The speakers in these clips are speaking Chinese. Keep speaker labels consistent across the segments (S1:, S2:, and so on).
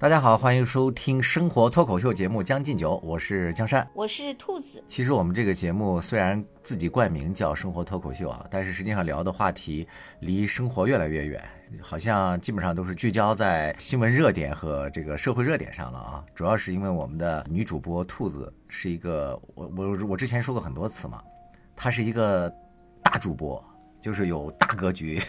S1: 大家好，欢迎收听生活脱口秀节目《将进酒》，我是江山，
S2: 我是兔子。
S1: 其实我们这个节目虽然自己冠名叫生活脱口秀啊，但是实际上聊的话题离生活越来越远，好像基本上都是聚焦在新闻热点和这个社会热点上了啊。主要是因为我们的女主播兔子是一个，我我我之前说过很多次嘛，她是一个大主播。就是有大格局、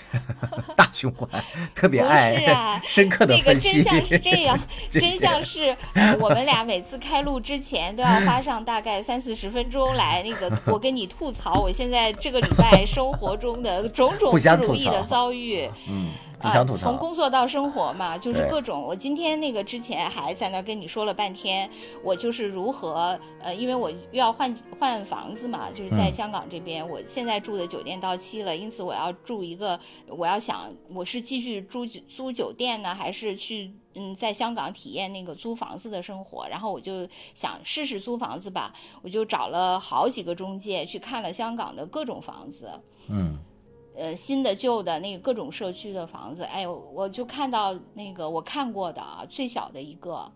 S1: 大胸怀，特别爱深刻的分析。
S2: 那个真相是这样，真相是我们俩每次开录之前都要花上大概三四十分钟来那个，我跟你吐槽我现在这个礼拜生活中的种种不如意的遭遇。
S1: 嗯。
S2: 啊，从工作到生活嘛，就是各种。我今天那个之前还在那跟你说了半天，我就是如何呃，因为我又要换换房子嘛，就是在香港这边，我现在住的酒店到期了，因此我要住一个，我要想我是继续租租酒店呢，还是去嗯在香港体验那个租房子的生活？然后我就想试试租房子吧，我就找了好几个中介去看了香港的各种房子，
S1: 嗯。
S2: 呃，新的、旧的，那个各种社区的房子，哎呦，我就看到那个我看过的啊，最小的一个，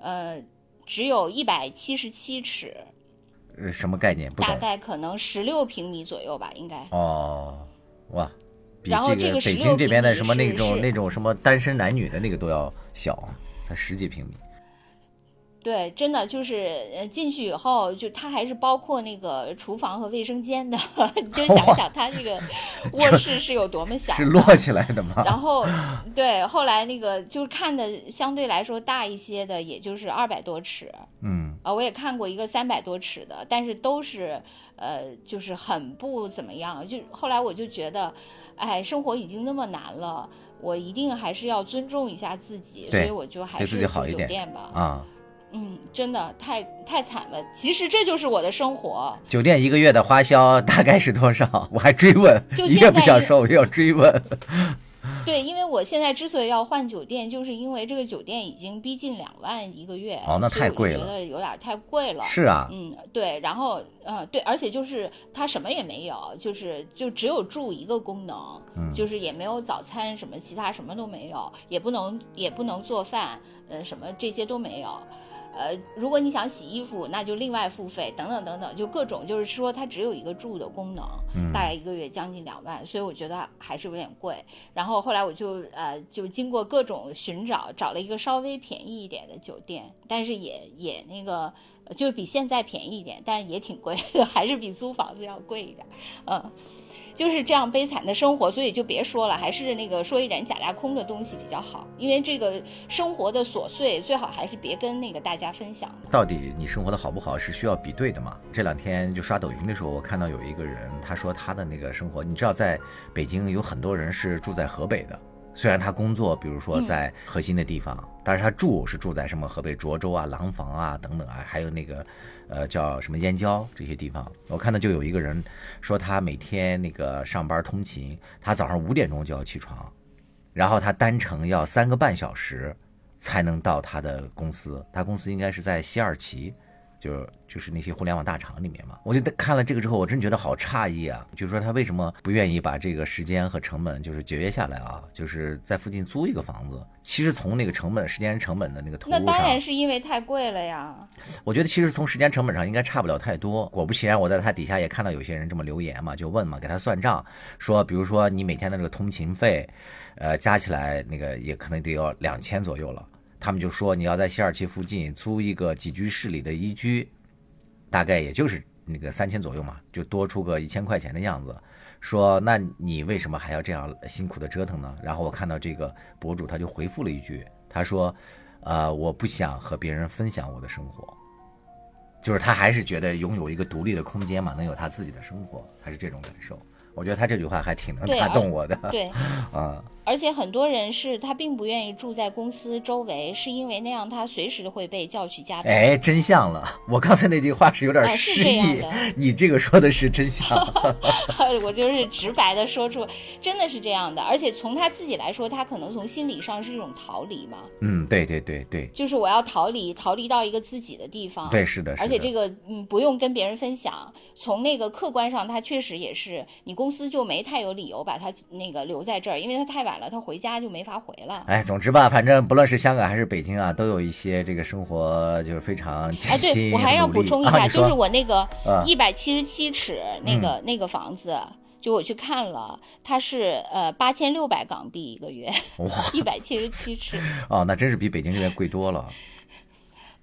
S2: 呃，只有一百七十七尺，
S1: 呃，什么概念？
S2: 大概可能十六平米左右吧，应该。
S1: 哦，哇，
S2: 然后这个
S1: 北京这边的什么那种那种什么单身男女的那个都要小，才十几平米。
S2: 对，真的就是呃，进去以后就它还是包括那个厨房和卫生间的，你就想想它这个 卧室是有多么小，
S1: 是摞起来的吗？
S2: 然后，对，后来那个就看的相对来说大一些的，也就是二百多尺，
S1: 嗯，
S2: 啊，我也看过一个三百多尺的，但是都是呃，就是很不怎么样。就后来我就觉得，哎，生活已经那么难了，我一定还是要尊重一下自己，所以我就还是住酒店吧，
S1: 啊。
S2: 嗯，真的太太惨了。其实这就是我的生活。
S1: 酒店一个月的花销大概是多少？我还追问，一个不想说，我要追问。
S2: 对，因为我现在之所以要换酒店，就是因为这个酒店已经逼近两万一个月。
S1: 哦，那太贵了，
S2: 觉得有点太贵了。
S1: 是啊，
S2: 嗯，对，然后，呃，对，而且就是它什么也没有，就是就只有住一个功能，就是也没有早餐什么，其他什么都没有，也不能也不能做饭，呃，什么这些都没有。呃，如果你想洗衣服，那就另外付费，等等等等，就各种，就是说它只有一个住的功能，大概一个月将近两万，所以我觉得还是有点贵。然后后来我就呃，就经过各种寻找，找了一个稍微便宜一点的酒店，但是也也那个就比现在便宜一点，但也挺贵，还是比租房子要贵一点，嗯。就是这样悲惨的生活，所以就别说了，还是那个说一点假大空的东西比较好。因为这个生活的琐碎，最好还是别跟那个大家分享。
S1: 到底你生活的好不好是需要比对的嘛？这两天就刷抖音的时候，我看到有一个人，他说他的那个生活，你知道，在北京有很多人是住在河北的，虽然他工作，比如说在核心的地方，但是他住是住在什么河北涿州啊、廊坊啊等等啊，还有那个。呃，叫什么燕郊这些地方，我看到就有一个人说，他每天那个上班通勤，他早上五点钟就要起床，然后他单程要三个半小时才能到他的公司，他公司应该是在西二旗。就就是那些互联网大厂里面嘛，我就看了这个之后，我真觉得好诧异啊！就是说他为什么不愿意把这个时间和成本就是节约下来啊？就是在附近租一个房子。其实从那个成本、时间成本的那个投入
S2: 上，那当然是因为太贵了呀。
S1: 我觉得其实从时间成本上应该差不了太多。果不其然，我在他底下也看到有些人这么留言嘛，就问嘛，给他算账，说比如说你每天的这个通勤费，呃，加起来那个也可能得要两千左右了。他们就说你要在西二旗附近租一个几居室里的一居，大概也就是那个三千左右嘛，就多出个一千块钱的样子。说那你为什么还要这样辛苦的折腾呢？然后我看到这个博主他就回复了一句，他说，呃，我不想和别人分享我的生活，就是他还是觉得拥有一个独立的空间嘛，能有他自己的生活，还是这种感受。我觉得他这句话还挺能打动我的。
S2: 对，
S1: 啊。
S2: 而且很多人是他并不愿意住在公司周围，是因为那样他随时会被叫去加班。
S1: 哎，真相了！我刚才那句话是有点失意，你这个说的是真相。
S2: 我就是直白的说出，真的是这样的。而且从他自己来说，他可能从心理上是一种逃离嘛。
S1: 嗯，对对对对，
S2: 就是我要逃离，逃离到一个自己的地方。
S1: 对，是的，
S2: 而且这个嗯不用跟别人分享。从那个客观上，他确实也是，你公司就没太有理由把他那个留在这儿，因为他太晚。来了，他回家就没法回了。
S1: 哎，总之吧，反正不论是香港还是北京啊，都有一些这个生活就是非常
S2: 哎，对我还要补充一
S1: 下，
S2: 就是我那个一百七十七尺那个那个房子。就我去看了，它是呃八千六百港币一个月，
S1: 哇，
S2: 一百七十七尺，
S1: 哦，那真是比北京这边贵多了。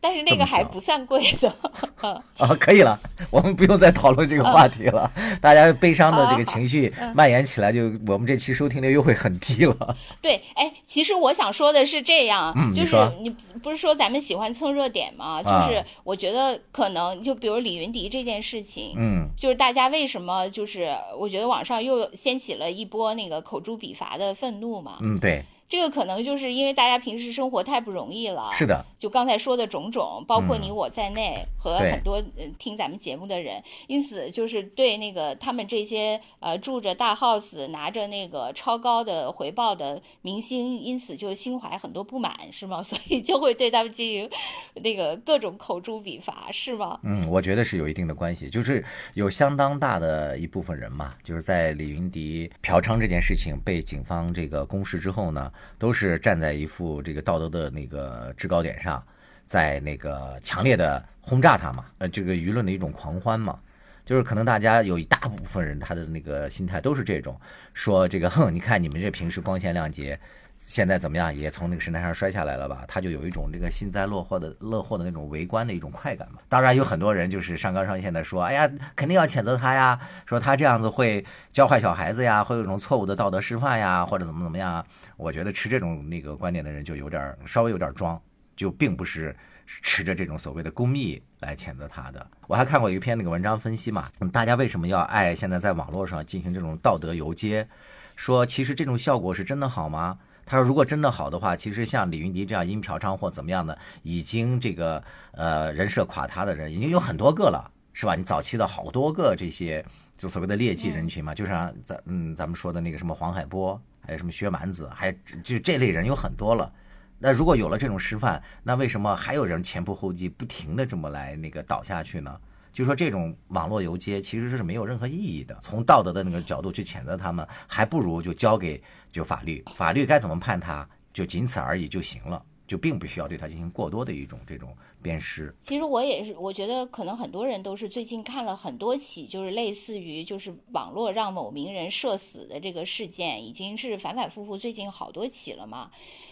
S2: 但是那个还不算贵的，
S1: 啊，可以了，我们不用再讨论这个话题了。大家悲伤的这个情绪蔓延起来，就我们这期收听率又会很低了。
S2: 对，哎，其实我想说的是这样，就是
S1: 你
S2: 不是说咱们喜欢蹭热点吗？就是我觉得可能就比如李云迪这件事情，
S1: 嗯，
S2: 就是大家为什么就是我觉得网上又掀起了一波那个口诛笔伐的愤怒嘛？
S1: 嗯，对。
S2: 这个可能就是因为大家平时生活太不容易了，
S1: 是的。
S2: 就刚才说的种种，包括你我在内和很多听咱们节目的人，因此就是对那个他们这些呃住着大 house 拿着那个超高的回报的明星，因此就心怀很多不满，是吗？所以就会对他们进行那个各种口诛笔伐，是吗？
S1: 嗯，我觉得是有一定的关系，就是有相当大的一部分人嘛，就是在李云迪嫖娼这件事情被警方这个公示之后呢。都是站在一副这个道德的那个制高点上，在那个强烈的轰炸他嘛，呃，这个舆论的一种狂欢嘛，就是可能大家有一大部分人他的那个心态都是这种，说这个哼，你看你们这平时光鲜亮节。现在怎么样？也从那个神坛上摔下来了吧？他就有一种这个幸灾乐祸的乐祸的那种围观的一种快感嘛。当然有很多人就是上纲上线的说，哎呀，肯定要谴责他呀，说他这样子会教坏小孩子呀，会有一种错误的道德示范呀，或者怎么怎么样。我觉得持这种那个观点的人就有点稍微有点装，就并不是持着这种所谓的公益来谴责他的。我还看过一篇那个文章分析嘛，大家为什么要爱现在在网络上进行这种道德游街？说其实这种效果是真的好吗？他说：“如果真的好的话，其实像李云迪这样因嫖娼或怎么样的，已经这个呃人设垮塌的人，已经有很多个了，是吧？你早期的好多个这些就所谓的劣迹人群嘛，就像咱嗯咱们说的那个什么黄海波，还有什么薛蛮子，还就这类人有很多了。那如果有了这种示范，那为什么还有人前仆后继，不停的这么来那个倒下去呢？”就说这种网络游街其实是没有任何意义的。从道德的那个角度去谴责他们，还不如就交给就法律，法律该怎么判他，就仅此而已就行了，就并不需要对他进行过多的一种这种鞭尸。
S2: 其实我也是，我觉得可能很多人都是最近看了很多起，就是类似于就是网络让某名人社死的这个事件，已经是反反复复最近好多起了嘛。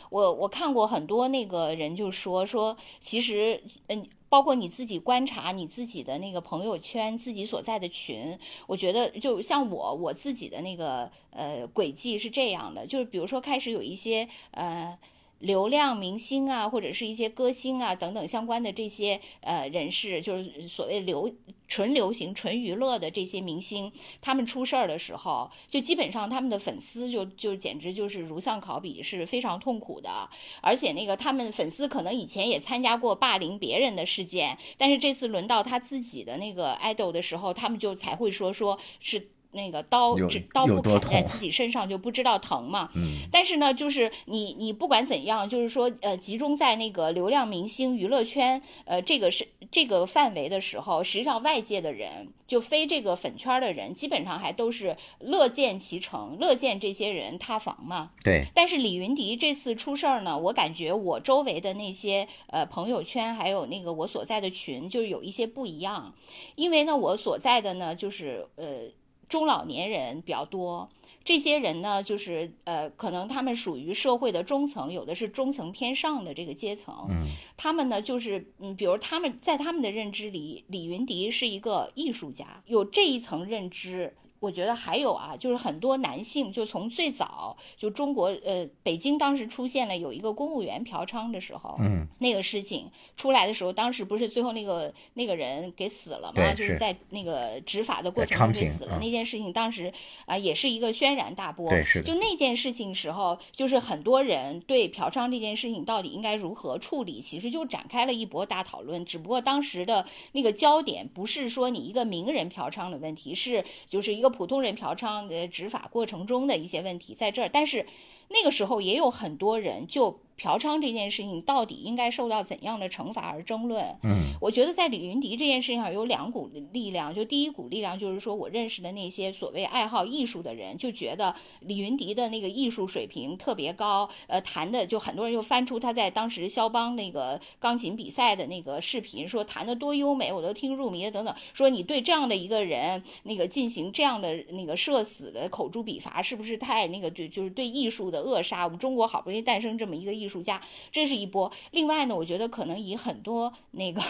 S2: 我我看过很多那个人就说说，其实嗯。包括你自己观察你自己的那个朋友圈，自己所在的群，我觉得就像我我自己的那个呃轨迹是这样的，就是比如说开始有一些呃。流量明星啊，或者是一些歌星啊等等相关的这些呃人士，就是所谓流纯流行、纯娱乐的这些明星，他们出事儿的时候，就基本上他们的粉丝就就简直就是如丧考妣，是非常痛苦的。而且那个他们粉丝可能以前也参加过霸凌别人的事件，但是这次轮到他自己的那个 idol 的时候，他们就才会说说是。那个刀，刀不砍在自己身上就不知道疼嘛。
S1: 嗯。
S2: 但是呢，就是你你不管怎样，就是说呃，集中在那个流量明星娱乐圈呃这个是这个范围的时候，实际上外界的人就非这个粉圈的人，基本上还都是乐见其成，乐见这些人塌房嘛。
S1: 对。
S2: 但是李云迪这次出事儿呢，我感觉我周围的那些呃朋友圈，还有那个我所在的群，就有一些不一样，因为呢，我所在的呢，就是呃。中老年人比较多，这些人呢，就是呃，可能他们属于社会的中层，有的是中层偏上的这个阶层。他们呢，就是嗯，比如他们在他们的认知里，李云迪是一个艺术家，有这一层认知。我觉得还有啊，就是很多男性，就从最早就中国呃北京当时出现了有一个公务员嫖娼的时候，
S1: 嗯，
S2: 那个事情出来的时候，当时不是最后那个那个人给死了吗？就是在那个执法的过程中给死了。那件事情当时啊也是一个轩然大波。
S1: 对，是
S2: 就那件事情时候，就是很多人对嫖娼这件事情到底应该如何处理，其实就展开了一波大讨论。只不过当时的那个焦点不是说你一个名人嫖娼的问题，是就是一个。普通人嫖娼的执法过程中的一些问题在这儿，但是那个时候也有很多人就。嫖娼这件事情到底应该受到怎样的惩罚而争论？
S1: 嗯，
S2: 我觉得在李云迪这件事情上有两股力量，就第一股力量就是说我认识的那些所谓爱好艺术的人，就觉得李云迪的那个艺术水平特别高，呃，弹的就很多人又翻出他在当时肖邦那个钢琴比赛的那个视频，说弹的多优美，我都听入迷了等等。说你对这样的一个人那个进行这样的那个社死的口诛笔伐，是不是太那个就就是对艺术的扼杀？我们中国好不容易诞生这么一个艺术。艺术家，这是一波。另外呢，我觉得可能以很多那个，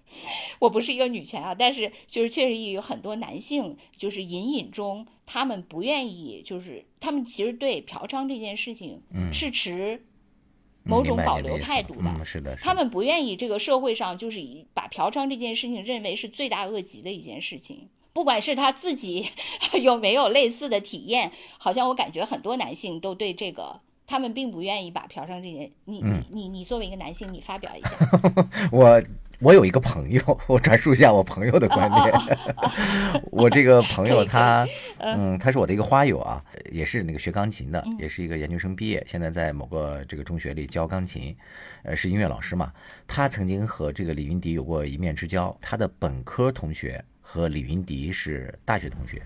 S2: 我不是一个女权啊，但是就是确实也有很多男性，就是隐隐中他们不愿意，就是他们其实对嫖娼这件事情是持某种保留态度
S1: 的。是的，
S2: 他们不愿意这个社会上就是以把嫖娼这件事情认为是罪大恶极的一件事情，不管是他自己 有没有类似的体验，好像我感觉很多男性都对这个。他们并不愿意把嫖娼这件，你你你你作为一个男性，你发表一下。
S1: 我我有一个朋友，我转述一下我朋友的观点。我这个朋友他，嗯，他是我的一个花友啊，也是那个学钢琴的，也是一个研究生毕业，现在在某个这个中学里教钢琴，呃，是音乐老师嘛。他曾经和这个李云迪有过一面之交，他的本科同学和李云迪是大学同学。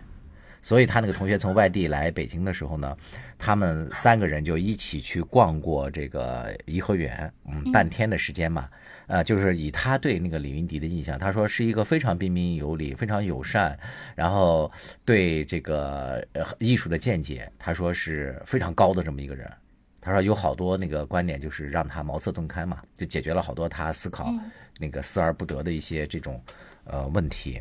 S1: 所以他那个同学从外地来北京的时候呢，他们三个人就一起去逛过这个颐和园，嗯，半天的时间嘛，呃，就是以他对那个李云迪的印象，他说是一个非常彬彬有礼、非常友善，然后对这个呃艺术的见解，他说是非常高的这么一个人。他说有好多那个观点就是让他茅塞顿开嘛，就解决了好多他思考那个思而不得的一些这种呃问题。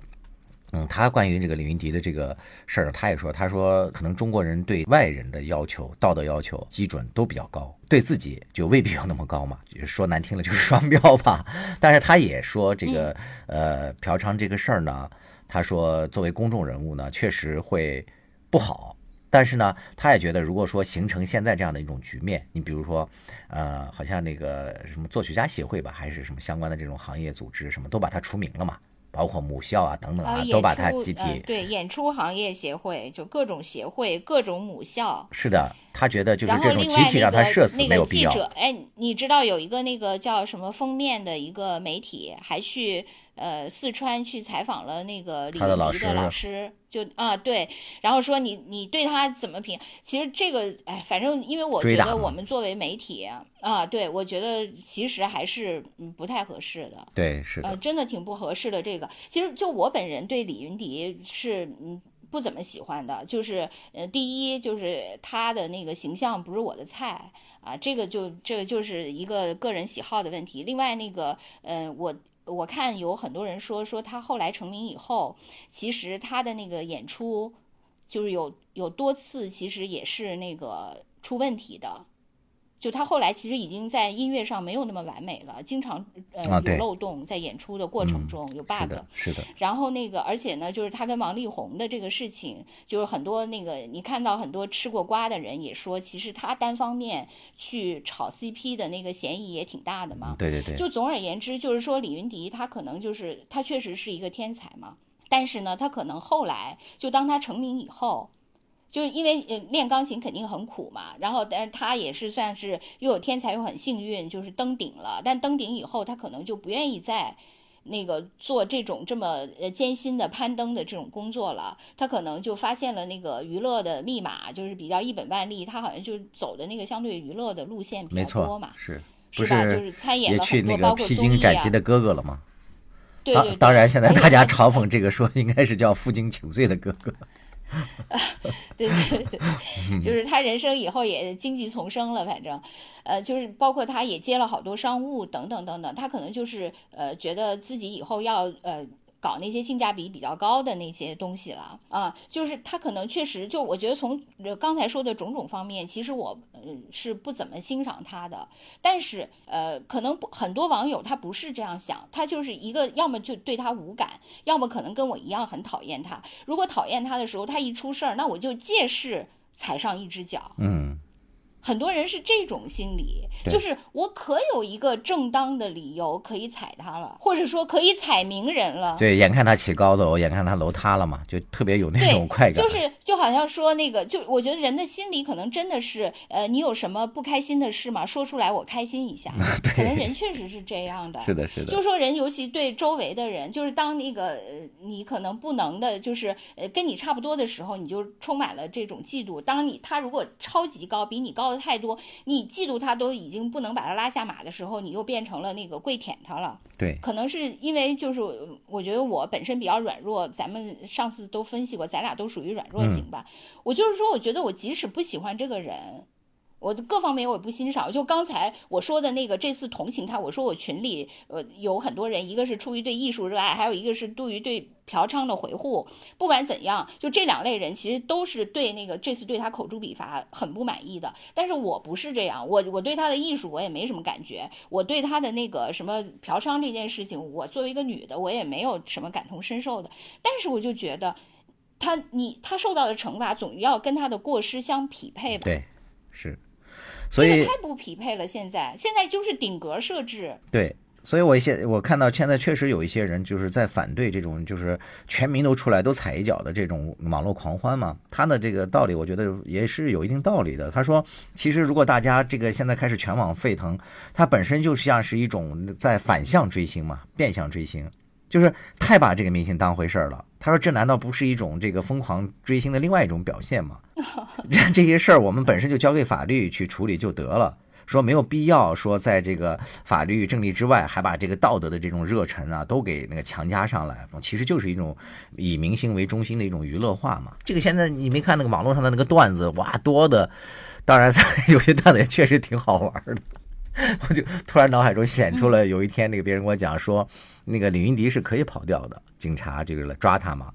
S1: 嗯，他关于这个李云迪的这个事儿，他也说，他说可能中国人对外人的要求、道德要求基准都比较高，对自己就未必有那么高嘛。说难听了就是双标吧。但是他也说，这个呃嫖娼这个事儿呢，他说作为公众人物呢，确实会不好。但是呢，他也觉得，如果说形成现在这样的一种局面，你比如说，呃，好像那个什么作曲家协会吧，还是什么相关的这种行业组织，什么都把他除名了嘛。包括母校啊等等啊，都把它集体
S2: 对演出行业协会，就各种协会、各种母校。
S1: 是的，他觉得就是这种集体让他社死没有必要。
S2: 哎，你知道有一个那个叫什么封面的一个媒体，还去。呃，四川去采访了那个李云迪的老师，就啊对，然后说你你对他怎么评？其实这个哎，反正因为我觉得我们作为媒体啊，对我觉得其实还是嗯不太合适的。
S1: 对，是
S2: 的，真的挺不合适的。这个其实就我本人对李云迪是嗯不怎么喜欢的，就是呃第一就是他的那个形象不是我的菜啊，这个就这个就是一个个人喜好的问题。另外那个嗯我。我看有很多人说说他后来成名以后，其实他的那个演出，就是有有多次其实也是那个出问题的。就他后来其实已经在音乐上没有那么完美了，经常呃有漏洞，在演出的过程中有 bug。
S1: 是的，是的。
S2: 然后那个，而且呢，就是他跟王力宏的这个事情，就是很多那个你看到很多吃过瓜的人也说，其实他单方面去炒 CP 的那个嫌疑也挺大的嘛。
S1: 对对对。
S2: 就总而言之，就是说李云迪他可能就是他确实是一个天才嘛，但是呢，他可能后来就当他成名以后。就是因为呃练钢琴肯定很苦嘛，然后但是他也是算是又有天才又很幸运，就是登顶了。但登顶以后，他可能就不愿意再那个做这种这么呃艰辛的攀登的这种工作了。他可能就发现了那个娱乐的密码，就是比较一本万利。他好像就走的那个相对娱乐的路线比较多嘛，
S1: 是
S2: 是吧？就是参演了
S1: 很多包括
S2: 披荆斩
S1: 棘的哥哥了吗？
S2: 对对。
S1: 当然，现在大家 嘲讽这个说应该是叫负荆请罪的哥哥。
S2: 对 对对，就是他人生以后也荆棘丛生了，反正，呃，就是包括他也接了好多商务等等等等，他可能就是呃，觉得自己以后要呃。搞那些性价比比较高的那些东西了啊，就是他可能确实就我觉得从刚才说的种种方面，其实我嗯是不怎么欣赏他的。但是呃，可能很多网友他不是这样想，他就是一个要么就对他无感，要么可能跟我一样很讨厌他。如果讨厌他的时候，他一出事儿，那我就借势踩上一只脚。
S1: 嗯。
S2: 很多人是这种心理，就是我可有一个正当的理由可以踩他了，或者说可以踩名人了。
S1: 对，眼看他起高楼，眼看他楼塌了嘛，就特别有那种快
S2: 感。就是就好像说那个，就我觉得人的心理可能真的是，呃，你有什么不开心的事嘛？说出来我开心一下。可能人确实是这样的。
S1: 是的，是的。
S2: 就说人，尤其对周围的人，就是当那个呃，你可能不能的，就是呃，跟你差不多的时候，你就充满了这种嫉妒。当你他如果超级高，比你高的太多，你嫉妒他都已经不能把他拉下马的时候，你又变成了那个跪舔他了。
S1: 对，
S2: 可能是因为就是我觉得我本身比较软弱，咱们上次都分析过，咱俩都属于软弱型吧。我就是说，我觉得我即使不喜欢这个人。我各方面我也不欣赏，就刚才我说的那个，这次同情他，我说我群里呃有很多人，一个是出于对艺术热爱，还有一个是对于对嫖娼的维护。不管怎样，就这两类人其实都是对那个这次对他口诛笔伐很不满意的。但是我不是这样，我我对他的艺术我也没什么感觉，我对他的那个什么嫖娼这件事情，我作为一个女的，我也没有什么感同身受的。但是我就觉得，他你他受到的惩罚总要跟他的过失相匹配吧？
S1: 对，是。所以
S2: 太不匹配了，现在现在就是顶格设置。
S1: 对，所以我现我看到现在确实有一些人就是在反对这种就是全民都出来都踩一脚的这种网络狂欢嘛。他的这个道理，我觉得也是有一定道理的。他说，其实如果大家这个现在开始全网沸腾，它本身就像是一种在反向追星嘛，变相追星。就是太把这个明星当回事儿了。他说：“这难道不是一种这个疯狂追星的另外一种表现吗？这这些事儿我们本身就交给法律去处理就得了。说没有必要说在这个法律正义之外，还把这个道德的这种热忱啊都给那个强加上来，其实就是一种以明星为中心的一种娱乐化嘛。这个现在你没看那个网络上的那个段子哇多的，当然 有些段子也确实挺好玩的。” 我就突然脑海中显出了有一天那个别人跟我讲说，那个李云迪是可以跑掉的，警察这个来抓他嘛，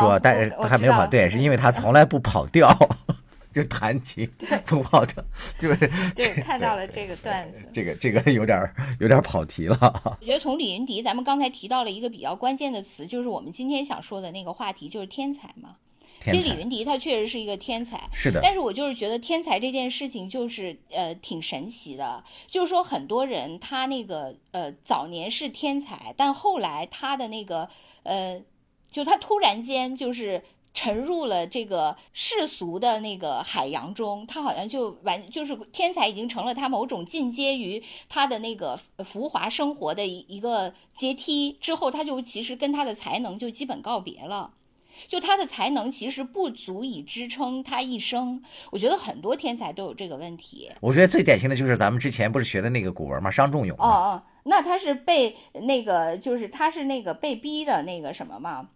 S1: 说但是他还没有跑，对，是因为他从来不跑调，就弹琴 不跑调，就是
S2: 对看到了这个段子，
S1: 这个这个有点有点跑题了。
S2: 我觉得从李云迪，咱们刚才提到了一个比较关键的词，就是我们今天想说的那个话题，就是天才嘛。其实李云迪他确实是一个天才，
S1: 是的。
S2: 但是我就是觉得天才这件事情就是呃挺神奇的，就是说很多人他那个呃早年是天才，但后来他的那个呃，就他突然间就是沉入了这个世俗的那个海洋中，他好像就完就是天才已经成了他某种进阶于他的那个浮华生活的一一个阶梯之后，他就其实跟他的才能就基本告别了。就他的才能其实不足以支撑他一生，我觉得很多天才都有这个问题。
S1: 我觉得最典型的就是咱们之前不是学的那个古文吗？商仲永。
S2: 哦哦，那他是被那个，就是他是那个被逼的那个什么吗？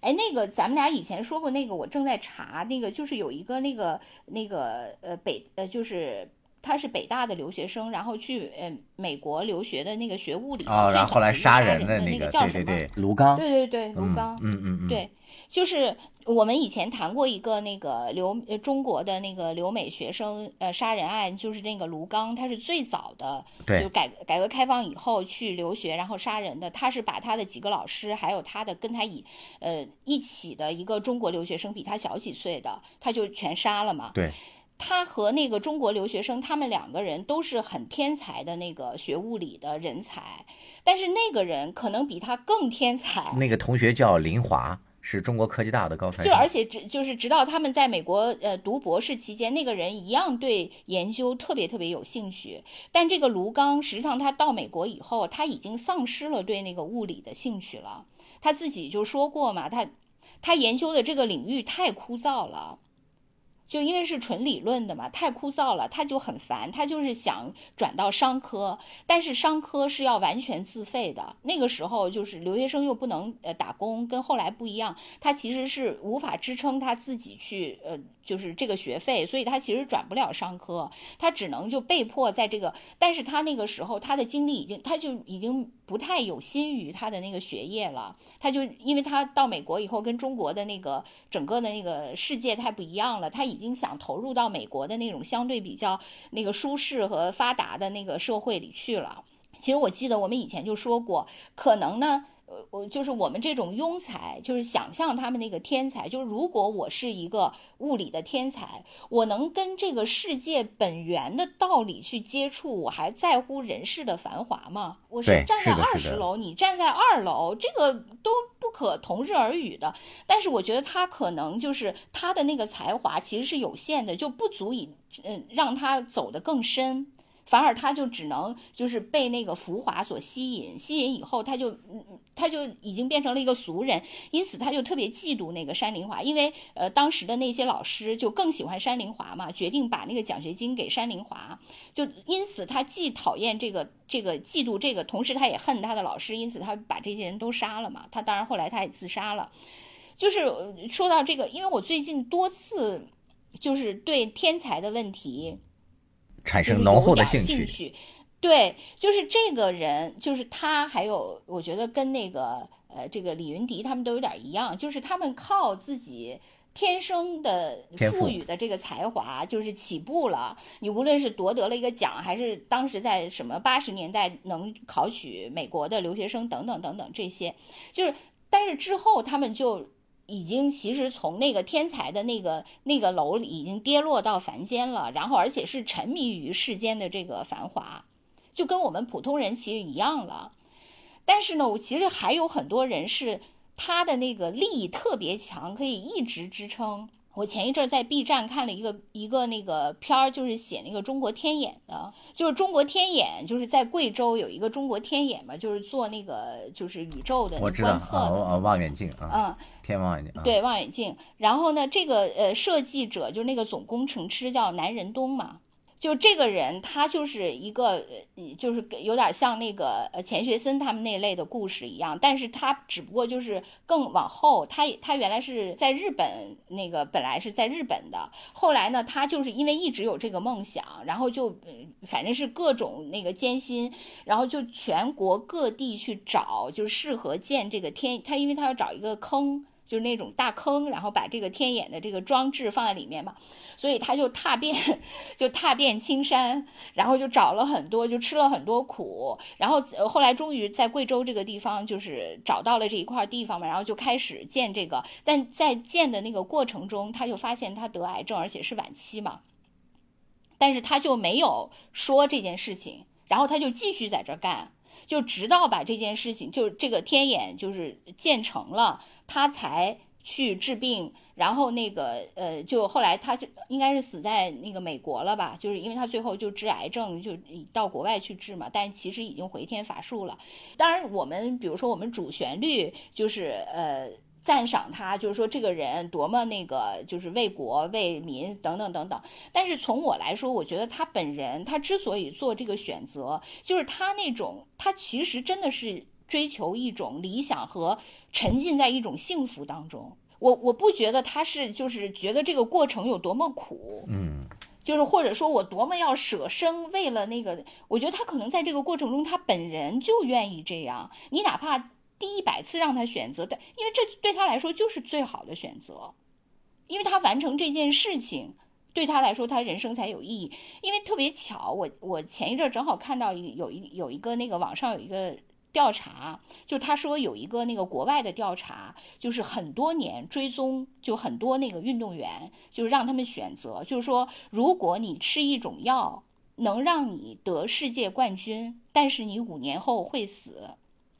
S2: 哎，那个咱们俩以前说过那个，我正在查那个，就是有一个那个那个呃北呃就是。他是北大的留学生，然后去呃美国留学的那个学物理，
S1: 哦，然后后来杀人
S2: 的
S1: 那
S2: 个叫什么？
S1: 对对对，卢刚。
S2: 对对对，卢刚。
S1: 嗯嗯嗯。
S2: 对，就是我们以前谈过一个那个留呃中国的那个留美学生呃杀人案，就是那个卢刚，他是最早的，就改改革开放以后去留学然后杀人的。他是把他的几个老师，还有他的跟他一呃一起的一个中国留学生，比他小几岁的，他就全杀了嘛。
S1: 对。
S2: 他和那个中国留学生，他们两个人都是很天才的那个学物理的人才，但是那个人可能比他更天才。
S1: 那个同学叫林华，是中国科技大的高材
S2: 生。就而且直就是直到他们在美国呃读博士期间，那个人一样对研究特别特别有兴趣。但这个卢刚实际上他到美国以后，他已经丧失了对那个物理的兴趣了。他自己就说过嘛，他他研究的这个领域太枯燥了。就因为是纯理论的嘛，太枯燥了，他就很烦。他就是想转到商科，但是商科是要完全自费的。那个时候就是留学生又不能呃打工，跟后来不一样，他其实是无法支撑他自己去呃。就是这个学费，所以他其实转不了商科，他只能就被迫在这个。但是他那个时候他的精力已经，他就已经不太有心于他的那个学业了。他就因为他到美国以后，跟中国的那个整个的那个世界太不一样了，他已已经想投入到美国的那种相对比较那个舒适和发达的那个社会里去了。其实我记得我们以前就说过，可能呢。呃，我就是我们这种庸才，就是想象他们那个天才，就是如果我是一个物理的天才，我能跟这个世界本源的道理去接触，我还在乎人世的繁华吗？我是站在二十楼，你站在二楼，这个都不可同日而语的。但是我觉得他可能就是他的那个才华其实是有限的，就不足以嗯让他走得更深。反而他就只能就是被那个浮华所吸引，吸引以后他就他就已经变成了一个俗人，因此他就特别嫉妒那个山林华，因为呃当时的那些老师就更喜欢山林华嘛，决定把那个奖学金给山林华，就因此他既讨厌这个这个嫉妒这个，同时他也恨他的老师，因此他把这些人都杀了嘛。他当然后来他也自杀了，就是说到这个，因为我最近多次就是对天才的问题。
S1: 产生浓厚的
S2: 兴
S1: 趣，
S2: 对，就是这个人，就是他，还有我觉得跟那个呃，这个李云迪他们都有点一样，就是他们靠自己天生的赋予的这个才华，就是起步了。你无论是夺得了一个奖，还是当时在什么八十年代能考取美国的留学生等等等等这些，就是，但是之后他们就。已经其实从那个天才的那个那个楼里已经跌落到凡间了，然后而且是沉迷于世间的这个繁华，就跟我们普通人其实一样了。但是呢，我其实还有很多人是他的那个利益特别强，可以一直支撑。我前一阵在 B 站看了一个一个那个片儿，就是写那个中国天眼的，就是中国天眼，就是在贵州有一个中国天眼嘛，就是做那个就是宇宙的观测
S1: 的望远镜
S2: 啊，
S1: 嗯，天文望远镜，
S2: 对望远镜。然后呢，这个呃设计者就是那个总工程师叫南仁东嘛。就这个人，他就是一个，就是有点像那个呃钱学森他们那类的故事一样，但是他只不过就是更往后，他他原来是在日本那个本来是在日本的，后来呢，他就是因为一直有这个梦想，然后就反正是各种那个艰辛，然后就全国各地去找，就适合建这个天，他因为他要找一个坑。就是那种大坑，然后把这个天眼的这个装置放在里面嘛，所以他就踏遍，就踏遍青山，然后就找了很多，就吃了很多苦，然后后来终于在贵州这个地方就是找到了这一块地方嘛，然后就开始建这个，但在建的那个过程中，他就发现他得癌症，而且是晚期嘛，但是他就没有说这件事情，然后他就继续在这干。就直到把这件事情，就这个天眼就是建成了，他才去治病。然后那个呃，就后来他就应该是死在那个美国了吧？就是因为他最后就治癌症，就到国外去治嘛。但其实已经回天乏术了。当然，我们比如说我们主旋律就是呃。赞赏他，就是说这个人多么那个，就是为国为民等等等等。但是从我来说，我觉得他本人，他之所以做这个选择，就是他那种，他其实真的是追求一种理想和沉浸在一种幸福当中。我我不觉得他是就是觉得这个过程有多么苦，
S1: 嗯，
S2: 就是或者说我多么要舍生为了那个，我觉得他可能在这个过程中，他本人就愿意这样。你哪怕。第一百次让他选择的，因为这对他来说就是最好的选择，因为他完成这件事情对他来说，他人生才有意义。因为特别巧，我我前一阵正好看到一有一有一个那个网上有一个调查，就他说有一个那个国外的调查，就是很多年追踪，就很多那个运动员，就是让他们选择，就是说如果你吃一种药能让你得世界冠军，但是你五年后会死。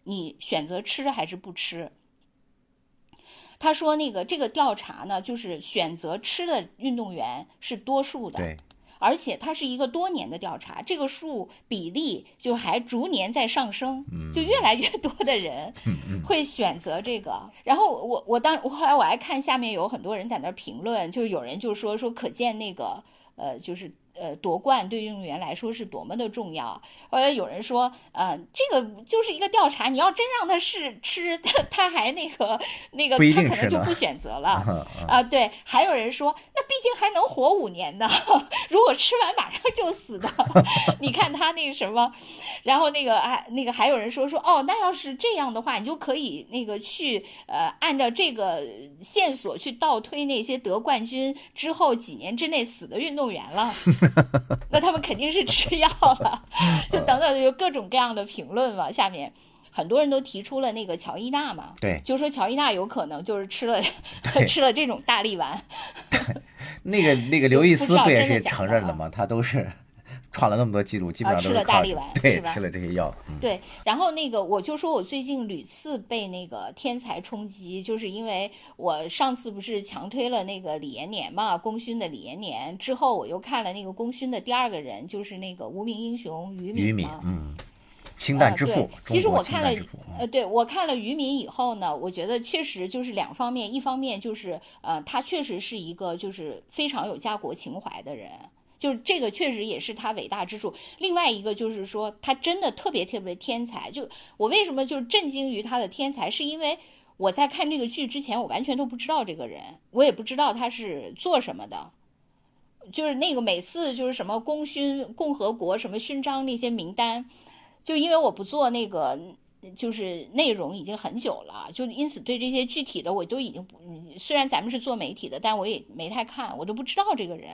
S2: 你选择吃还是不吃？他说：“那个这个调查呢，就是选择吃的运动员是多数的，
S1: 对，
S2: 而且它是一个多年的调查，这个数比例就还逐年在上升，就越来越多的人会选择这个。然后我我当我后来我还看下面有很多人在那评论，就是有人就说说可见那个呃就是。”呃，夺冠对运动员来说是多么的重要。后来有人说，呃，这个就是一个调查，你要真让他试吃，他他还那个那个，他可能就不选择了 啊。对，还有人说，那毕竟还能活五年的，如果吃完马上就死的，你看他那个什么，然后那个还那个还有人说说，哦，那要是这样的话，你就可以那个去呃，按照这个线索去倒推那些得冠军之后几年之内死的运动员了。那他们肯定是吃药了，就等等有各种各样的评论嘛。下面很多人都提出了那个乔伊娜嘛，
S1: 对，
S2: 就说乔伊娜有可能就是吃了 吃了这种大力丸。
S1: 那个那个刘易斯不也是承认了吗？他都是创了那么多记录，基本上都
S2: 啊吃了大力丸
S1: 对吃了这些药。嗯
S2: 对，然后那个我就说我最近屡次被那个天才冲击，就是因为我上次不是强推了那个李延年嘛，功勋的李延年之后，我又看了那个功勋的第二个人，就是那个无名英雄于敏
S1: 于敏，。嗯，清淡之
S2: 呃
S1: 父
S2: 对，其实我看了呃，对我看了于敏以后呢，我觉得确实就是两方面，一方面就是呃，他确实是一个就是非常有家国情怀的人。就是这个确实也是他伟大之处。另外一个就是说，他真的特别特别天才。就我为什么就震惊于他的天才，是因为我在看这个剧之前，我完全都不知道这个人，我也不知道他是做什么的。就是那个每次就是什么功勋共和国什么勋章那些名单，就因为我不做那个就是内容已经很久了，就因此对这些具体的我都已经不，虽然咱们是做媒体的，但我也没太看，我都不知道这个人。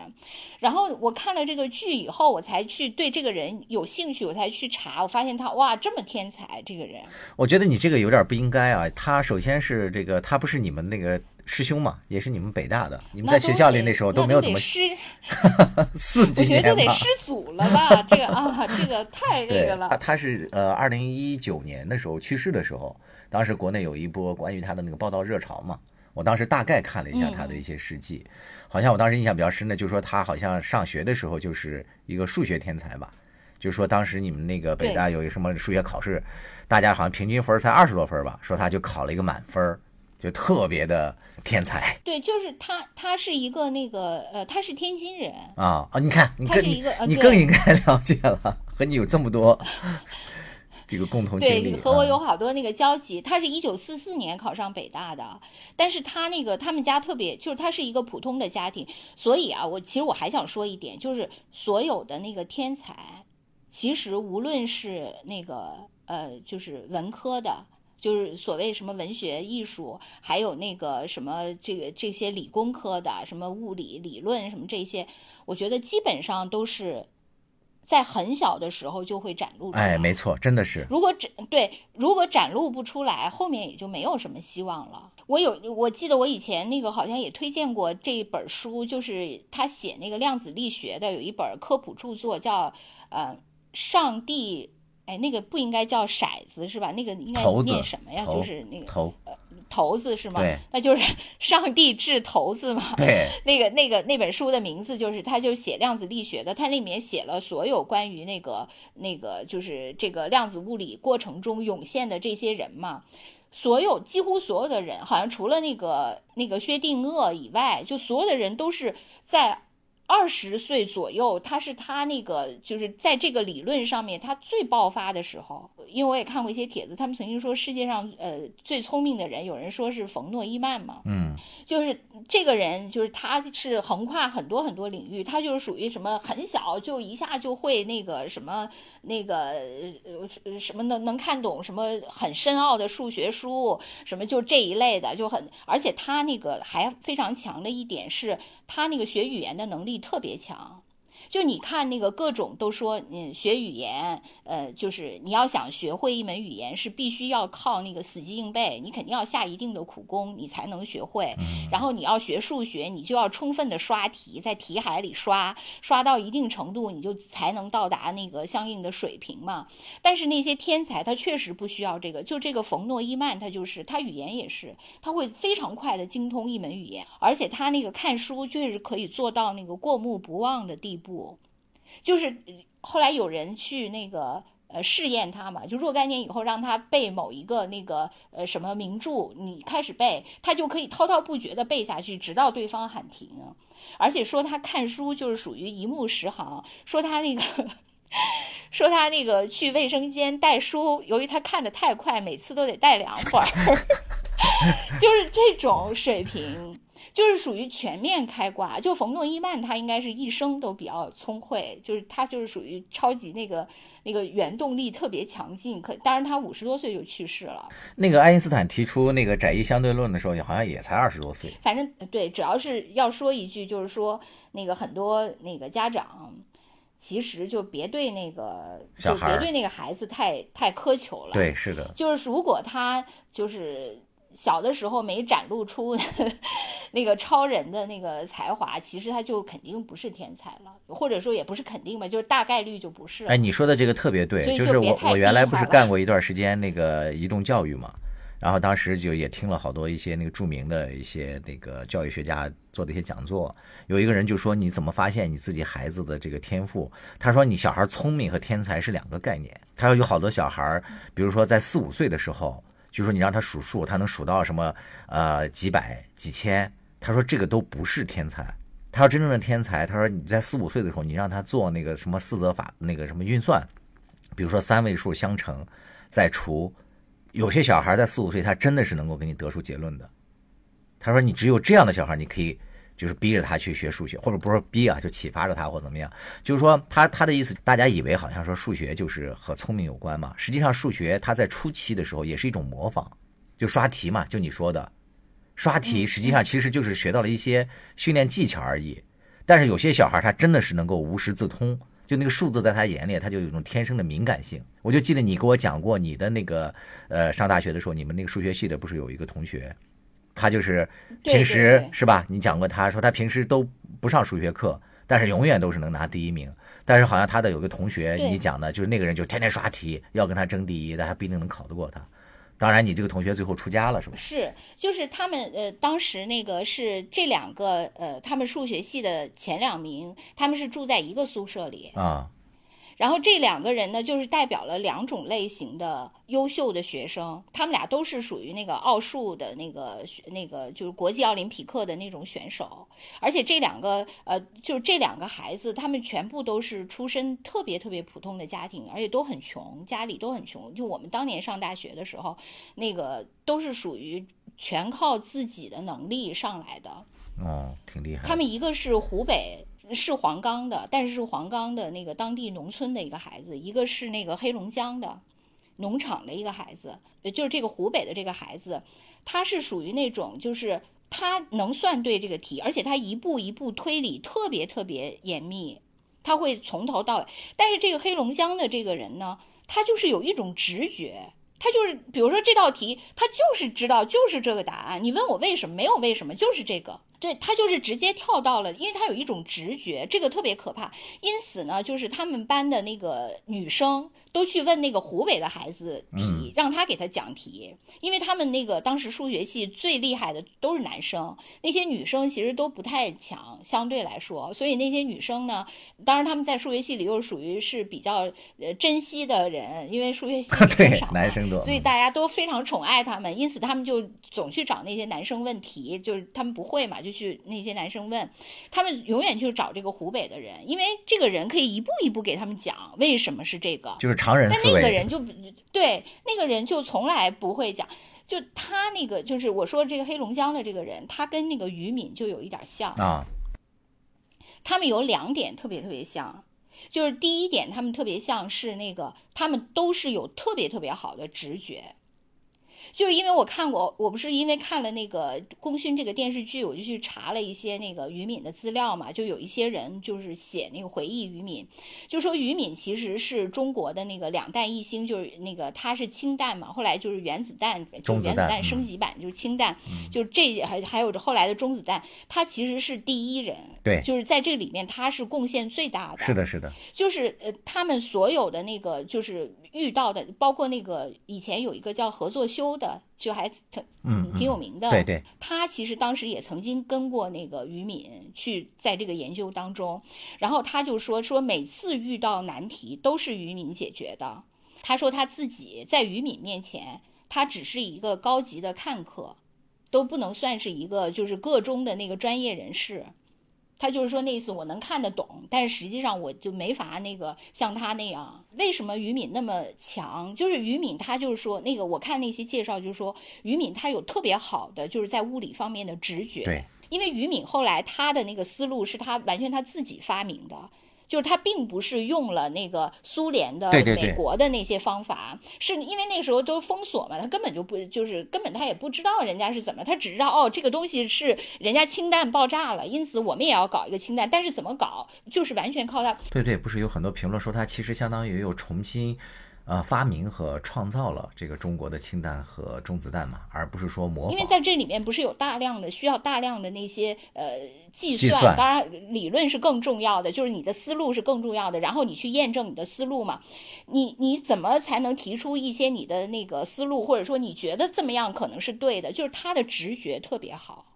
S2: 然后我看了这个剧以后，我才去对这个人有兴趣，我才去查，我发现他哇这么天才，这个人。
S1: 我觉得你这个有点不应该啊。他首先是这个，他不是你们那个师兄嘛，也是你们北大的，你们在学校里那时候
S2: 都
S1: 没有怎么
S2: 得师，
S1: 四
S2: 我
S1: 几年吧。
S2: 觉得都得师祖了吧？这个啊，这个太 那个，了
S1: 他。他是呃，二零一九年的时候去世的时候，当时国内有一波关于他的那个报道热潮嘛。我当时大概看了一下他的一些事迹，好像我当时印象比较深的，就是说他好像上学的时候就是一个数学天才吧。就是说当时你们那个北大有一个什么数学考试，大家好像平均分才二十多分吧，说他就考了一个满分，就特别的天才
S2: 对，就是他，他是一个那个呃，他是天津人，
S1: 啊啊！你看，你
S2: 他
S1: 更你
S2: 是一个呃
S1: 你更应该了解了，和你有这么多 这个共同经历，
S2: 对，和我
S1: 嗯
S2: 有好多那个交集。他是一九四四年考上北大的，但是他那个他们家特别，就是他是一个普通的家庭，所以啊，我其实我还想说一点，就是所有的那个天才，其实无论是那个呃，就是文科的。就是所谓什么文学艺术，还有那个什么这个这些理工科的，什么物理理论什么这些，我觉得基本上都是在很小的时候就会展露出来。
S1: 哎，没错，真的是。
S2: 如果展对，如果展露不出来，后面也就没有什么希望了。我有，我记得我以前那个好像也推荐过这一本书，就是他写那个量子力学的，有一本科普著作叫呃《上帝》，哎，那个不应该叫骰子是吧？那个应该念什么呀？就是那个
S1: 头，
S2: 骰子是吗？
S1: 对，
S2: 那就是 上帝掷骰子嘛。
S1: 对，
S2: 那个那个那本书的名字就是，他就写量子力学的，他里面写了所有关于那个那个就是这个量子物理过程中涌现的这些人嘛，所有几乎所有的人，好像除了那个那个薛定谔以外，就所有的人都是在。二十岁左右，他是他那个就是在这个理论上面他最爆发的时候，因为我也看过一些帖子，他们曾经说世界上呃最聪明的人，有人说是冯诺依曼嘛，
S1: 嗯，
S2: 就是这个人，就是他是横跨很多很多领域，他就是属于什么很小就一下就会那个什么那个呃什么能能看懂什么很深奥的数学书，什么就这一类的就很，而且他那个还非常强的一点是，他那个学语言的能力特别强。就你看那个各种都说，嗯，学语言，呃，就是你要想学会一门语言，是必须要靠那个死记硬背，你肯定要下一定的苦功，你才能学会。然后你要学数学，你就要充分的刷题，在题海里刷，刷到一定程度，你就才能到达那个相应的水平嘛。但是那些天才，他确实不需要这个，就这个冯诺依曼，他就是他语言也是，他会非常快的精通一门语言，而且他那个看书确实可以做到那个过目不忘的地步。就是后来有人去那个呃试验他嘛，就若干年以后让他背某一个那个呃什么名著，你开始背，他就可以滔滔不绝的背下去，直到对方喊停。而且说他看书就是属于一目十行，说他那个。说他那个去卫生间带书，由于他看的太快，每次都得带两本儿，就是这种水平。就是属于全面开挂，就冯诺依曼，他应该是一生都比较聪慧，就是他就是属于超级那个那个原动力特别强劲。可当然他五十多岁就去世了。
S1: 那个爱因斯坦提出那个窄义相对论的时候，好像也才二十多岁。
S2: 反正对，主要是要说一句，就是说那个很多那个家长其实就别对那个，就别对那个孩子太太苛求了。，
S1: 对，是的，
S2: 就是如果他就是小的时候没展露出 那个超人的那个才华，其实他就肯定不是天才了，或者说也不是肯定吧，就是大概率就不是。
S1: 哎，你说的这个特别对，就
S2: 就是
S1: 我我原来不是干过一段时间那个移动教育嘛，然后当时就也听了好多一些那个著名的一些那个教育学家做的一些讲座，有一个人就说你怎么发现你自己孩子的这个天赋？他说你小孩聪明和天才是两个概念。他说有好多小孩，比如说在四五岁的时候，就说你让他数数，他能数到什么呃几百几千，他说这个都不是天才。他说真正的天才，他说你在四五岁的时候，你让他做那个什么四则法那个什么运算，比如说三位数相乘再除，有些小孩在四五岁，他真的是能够给你得出结论的。他说你只有这样的小孩，你可以就是逼着他去学数学，或者不是说逼啊，就启发着他或怎么样。就是说他他的意思，大家以为好像说数学就是和聪明有关嘛，实际上数学它在初期的时候也是一种模仿，就刷题嘛，就你说的。刷题实际上其实就是学到了一些训练技巧而已，但是有些小孩他真的是能够无师自通，就那个数字在他眼里他就有一种天生的敏感性。我就记得你给我讲过你的那个呃上大学的时候，你们那个数学系的不是有一个同学，他就是平时
S2: 对
S1: 是吧？你讲过他说他平时都不上数学课，但是永远都是能拿第一名。但是好像他的有个同学，你讲的就是那个人就天天刷题，要跟他争第一，但他不一定能考得过他。当然，你这个同学最后出家了，是吧？
S2: 是，就是他们呃，当时那个是这两个呃，他们数学系的前两名，他们是住在一个宿舍里，
S1: 啊，
S2: 然后这两个人呢，就是代表了两种类型的优秀的学生，他们俩都是属于那个奥数的那个学那个就是国际奥林匹克的那种选手，而且这两个呃，就是这两个孩子，他们全部都是出身特别特别普通的家庭，而且都很穷，家里都很穷。就我们当年上大学的时候，那个都是属于全靠自己的能力上来的。
S1: 哦，挺厉害。
S2: 他们一个是湖北，是黄冈的，但是是黄冈的那个当地农村的一个孩子；一个是那个黑龙江的农场的一个孩子，就是这个湖北的这个孩子，他是属于那种就是他能算对这个题，而且他一步一步推理特别特别严密，他会从头到尾。但是这个黑龙江的这个人呢，他就是有一种直觉。他就是，比如说这道题，他就是知道就是这个答案。你问我为什么，没有为什么，就是这个。对他就是直接跳到了，因为他有一种直觉，这个特别可怕。因此呢，就是他们班的那个女生都去问那个湖北的孩子题，让他给他讲题，因为他们那个当时数学系最厉害的都是男生，那些女生其实都不太强，相对来说，所以那些女生呢，当然他们在数学系里又属于是比较呃珍惜的人，因为数学系 女
S1: 对男生多。
S2: 所以大家都非常宠爱他们，因此他们就总去找那些男生问题，就是他们不会嘛，就去那些男生问，他们永远去找这个湖北的人，因为这个人可以一步一步给他们讲为什么是这个，
S1: 就是常人思维。
S2: 那个人就不对，那个人就从来不会讲。就他那个，就是我说这个黑龙江的这个人，他跟那个于敏就有一点像，
S1: 啊，
S2: 他们有两点特别特别像，就是第一点，他们特别像是那个，他们都是有特别特别好的直觉。就是因为我看过，我不是因为看了那个《功勋》这个电视剧，我就去查了一些那个于敏的资料嘛，就有一些人就是写那个回忆于敏，就说于敏其实是中国的那个两弹一星，就是那个他是氢弹嘛，后来就是原子弹，就原子弹升级版、就是氢弹，就这还还有这后来的中子弹，他其实是第一人，
S1: 对
S2: 就是在这里面他是贡献最大的，
S1: 是的，是的，
S2: 就是呃，他们所有的那个就是遇到的，包括那个以前有一个叫何作修的，就还挺
S1: 嗯，
S2: 挺有名的。
S1: 对对，
S2: 他其实当时也曾经跟过那个于敏去在这个研究当中，然后他就说说每次遇到难题都是于敏解决的。他说他自己在于敏面前，他只是一个高级的看客，都不能算是一个就是个中的那个专业人士。他就是说那意思我能看得懂，但是实际上我就没法那个像他那样。为什么于敏那么强？就是于敏他就是说那个我看那些介绍就是说于敏他有特别好的就是在物理方面的直觉。
S1: 对，
S2: 因为于敏后来他的那个思路是他完全他自己发明的。就是他并不是用了那个苏联的、美国的那些方法，是因为那个时候都封锁嘛，他根本就不就是根本他也不知道人家是怎么，他只知道哦这个东西是人家氢弹爆炸了，因此我们也要搞一个氢弹，但是怎么搞，就是完全靠他。
S1: 对对，不是有很多评论说他其实相当于又重新。呃，发明和创造了这个中国的氢弹和中子弹嘛，而不是说模仿。
S2: 因为在这里面不是有大量的需要大量的那些呃计算，
S1: 计算
S2: 当然理论是更重要的，就是你的思路是更重要的，然后你去验证你的思路嘛。你你怎么才能提出一些你的那个思路，或者说你觉得这么样可能是对的？就是他的直觉特别好。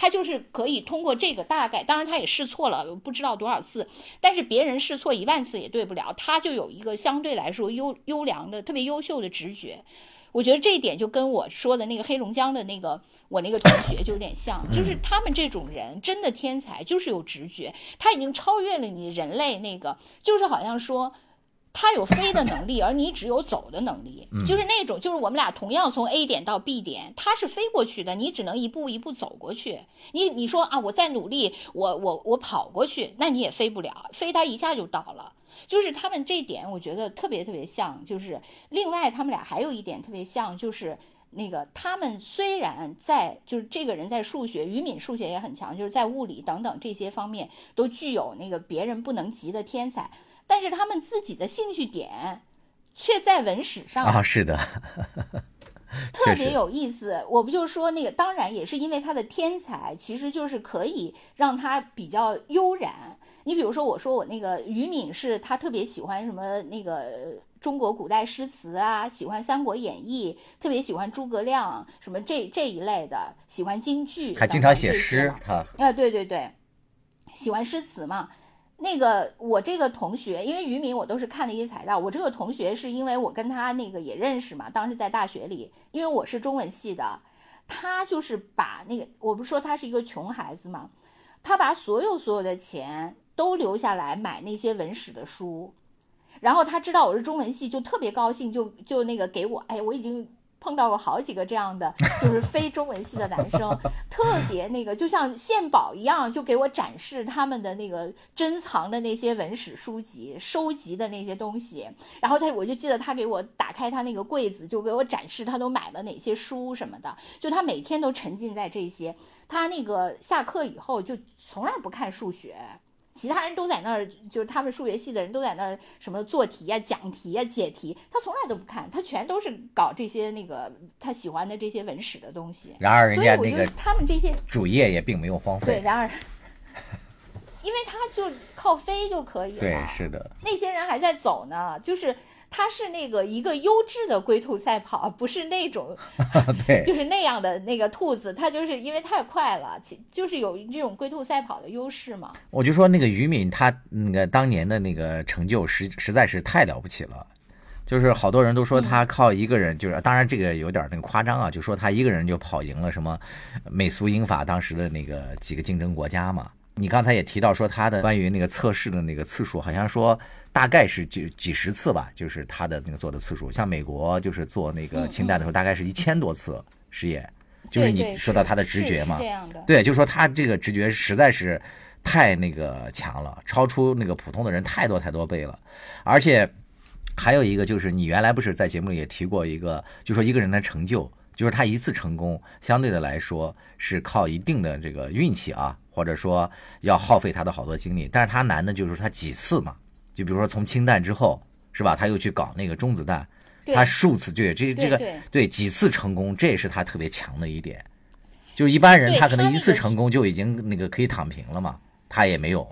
S2: 他就是可以通过这个大概，当然他也试错了，不知道多少次，但是别人试错一万次也对不了，他就有一个相对来说优优良的、特别优秀的直觉。我觉得这一点就跟我说的那个黑龙江的那个我那个同学就有点像，就是他们这种人真的天才，就是有直觉，他已经超越了你人类那个，就是好像说。他有飞的能力，而你只有走的能力，就是那种，就是我们俩同样从 A 点到 B 点，他是飞过去的，你只能一步一步走过去。你你说啊，我再努力，我我我跑过去，那你也飞不了，飞他一下就到了。就是他们这点，我觉得特别特别像。就是另外，他们俩还有一点特别像，就是那个他们虽然在，就是这个人在数学，于敏数学也很强，就是在物理等等这些方面都具有那个别人不能及的天才。但是他们自己的兴趣点，却在文史上
S1: 啊，是的，
S2: 特别有意思。我不就说那个，当然也是因为他的天才，其实就是可以让他比较悠然。你比如说，我说我那个于敏是，他特别喜欢什么那个中国古代诗词啊，喜欢《三国演义》，特别喜欢诸葛亮什么这这一类的，喜欢京剧，
S1: 还经常写诗。他
S2: 啊，对对对，喜欢诗词嘛。那个我这个同学，因为于敏我都是看了一些材料。我这个同学是因为我跟他那个也认识嘛，当时在大学里，因为我是中文系的，他就是把那个我不是说他是一个穷孩子嘛，他把所有所有的钱都留下来买那些文史的书，然后他知道我是中文系，就特别高兴，就就那个给我，哎，我已经。碰到过好几个这样的，就是非中文系的男生，特别那个，就像献宝一样，就给我展示他们的那个珍藏的那些文史书籍、收集的那些东西。然后他，我就记得他给我打开他那个柜子，就给我展示他都买了哪些书什么的。就他每天都沉浸在这些。他那个下课以后就从来不看数学。其他人都在那儿，就是他们数学系的人都在那儿什么做题呀、讲题呀、解题，他从来都不看，他全都是搞这些那个他喜欢的这些文史的东西。
S1: 然而人家那个
S2: 他们这些
S1: 主业也并没有荒废。
S2: 对，然而，因为他就靠飞就可以了。
S1: 对，是的。
S2: 那些人还在走呢，就是。它是那个一个优质的龟兔赛跑，不是那种，
S1: 对，
S2: 就是那样的那个兔子，它就是因为太快了，其就是有这种龟兔赛跑的优势嘛。
S1: 我就说那个于敏，他那个当年的那个成就实实在是太了不起了，就是好多人都说他靠一个人，就是当然这个有点那个夸张啊，就说他一个人就跑赢了什么美苏英法当时的那个几个竞争国家嘛。你刚才也提到说他的关于那个测试的那个次数，好像说大概是几几十次吧，就是他的那个做的次数。像美国就是做那个氢弹的时候，大概是一千多次实验。就是你说到他的直觉嘛，对，就是说他这个直觉实在是太那个强了，超出那个普通的人太多太多倍了。而且还有一个就是你原来不是在节目里也提过一个，就说一个人的成就，就是他一次成功相对的来说是靠一定的这个运气啊。或者说要耗费他的好多精力，但是他难的就是他几次嘛，就比如说从氢弹之后，是吧？他又去搞那个中子弹，他数次对这这个对几次成功，这也是他特别强的一点。就是一般人他可能一次成功就已经那个可以躺平了嘛，他也没有。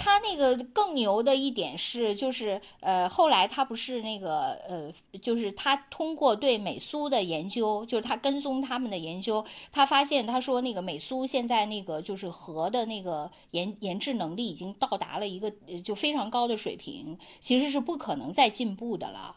S2: 他那个更牛的一点是，就是呃，后来他不是那个呃，就是他通过对美苏的研究，就是他跟踪他们的研究，他发现他说那个美苏现在那个就是核的那个研研制能力已经到达了一个就非常高的水平，其实是不可能再进步的了。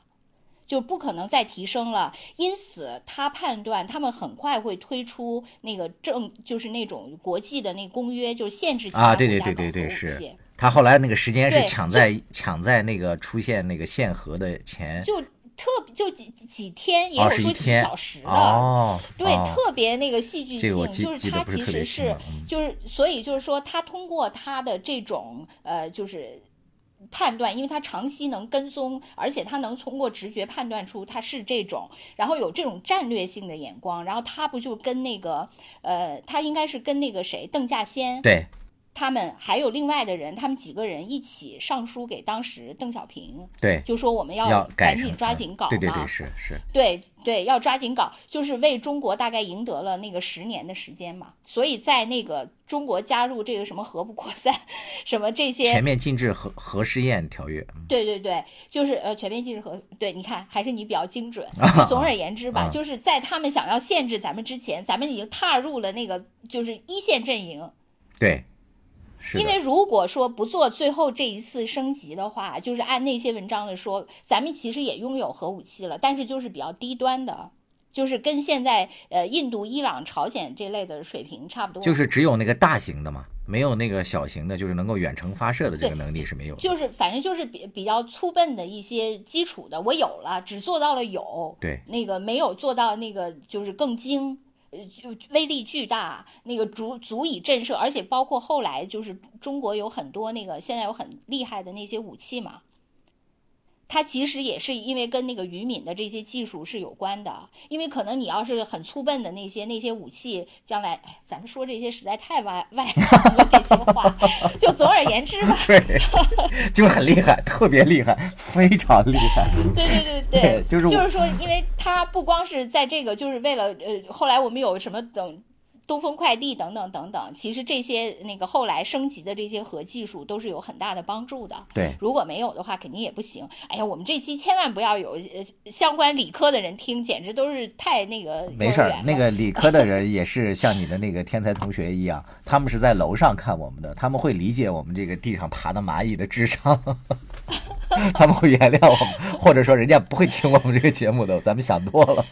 S2: 就不可能再提升了，因此他判断他们很快会推出那个正，就是那种国际的那公约，就是限制
S1: 啊，对对对对对，是他后来那个时间是抢在抢在那个出现那个限核的前，
S2: 就特就几几天，也有说几小时。的，
S1: 哦，
S2: 对，特别那个戏剧性，就是他其实是就是所以就是说他通过他的这种呃就是。判断，因为他长期能跟踪，而且他能通过直觉判断出他是这种，然后有这种战略性的眼光，然后他不就跟那个呃，他应该是跟那个谁邓稼先
S1: 对。
S2: 他们还有另外的人，他们几个人一起上书给当时邓小平，
S1: 对，
S2: 就说我们
S1: 要
S2: 赶紧抓紧搞嘛，
S1: 对对对，是是，
S2: 对对，要抓紧搞，就是为中国大概赢得了那个十年的时间嘛。所以在那个中国加入这个什么核不扩散，什么这些
S1: 全面禁止核核试验条约，
S2: 对对对，就是呃全面禁止核，对，你看还是你比较精准。就总而言之吧，就是在他们想要限制咱们之前，咱们已经踏入了那个就是一线阵营，
S1: 对。
S2: 因为如果说不做最后这一次升级的话，就是按那些文章的说，咱们其实也拥有核武器了，但是就是比较低端的，就是跟现在呃印度、伊朗、朝鲜这类的水平差不多。
S1: 就是只有那个大型的嘛，没有那个小型的，就是能够远程发射的这个能力是没有。
S2: 就是反正就是比比较粗笨的一些基础的，我有了，只做到了有，
S1: 对，
S2: 那个没有做到那个就是更精。呃，就威力巨大，那个足足以震慑，而且包括后来就是中国有很多那个现在有很厉害的那些武器嘛。它其实也是因为跟那个渔敏的这些技术是有关的，因为可能你要是很粗笨的那些那些武器，将来哎，咱们说这些实在太外外了，那些话，就总而言之吧，
S1: 对，就是很厉害，特别厉害，非常厉害。
S2: 对对对对，
S1: 就是
S2: 就是说，因为它不光是在这个，就是为了呃，后来我们有什么等。东风快递等等等等，其实这些那个后来升级的这些核技术都是有很大的帮助的。
S1: 对，
S2: 如果没有的话，肯定也不行。哎呀，我们这期千万不要有呃相关理科的人听，简直都是太那个。
S1: 没事儿，那个理科的人也是像你的那个天才同学一样，他们是在楼上看我们的，他们会理解我们这个地上爬的蚂蚁的智商，他们会原谅我们，或者说人家不会听我们这个节目的，咱们想多了。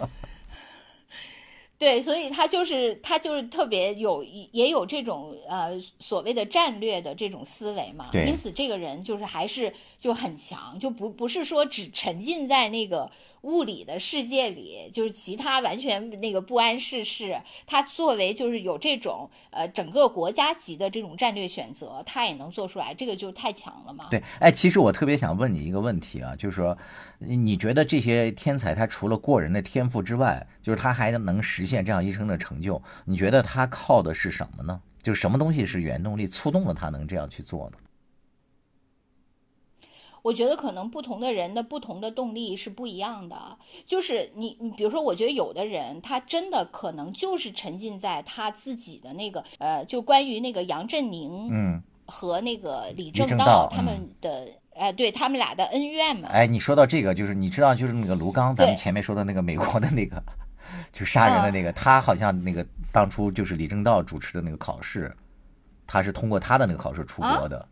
S2: 对，所以他就是他就是特别有也有这种呃所谓的战略的这种思维嘛，因此这个人就是还是就很强，就不不是说只沉浸在那个。物理的世界里，就是其他完全那个不谙世事。他作为就是有这种呃整个国家级的这种战略选择，他也能做出来，这个就太强了嘛。
S1: 对，哎，其实我特别想问你一个问题啊，就是说，你觉得这些天才他除了过人的天赋之外，就是他还能实现这样一生的成就？你觉得他靠的是什么呢？就是什么东西是原动力，触动了他能这样去做呢？
S2: 我觉得可能不同的人的不同的动力是不一样的。就是你，你比如说，我觉得有的人他真的可能就是沉浸在他自己的那个呃，就关于那个杨振宁
S1: 嗯
S2: 和那个
S1: 李
S2: 政道他们的哎，对他们俩的恩怨嘛。
S1: 哎，你说到这个，就是你知道，就是那个卢刚，咱们前面说的那个美国的那个 就杀人的那个，他好像那个当初就是李政道主持的那个考试，他是通过他的那个考试出国的。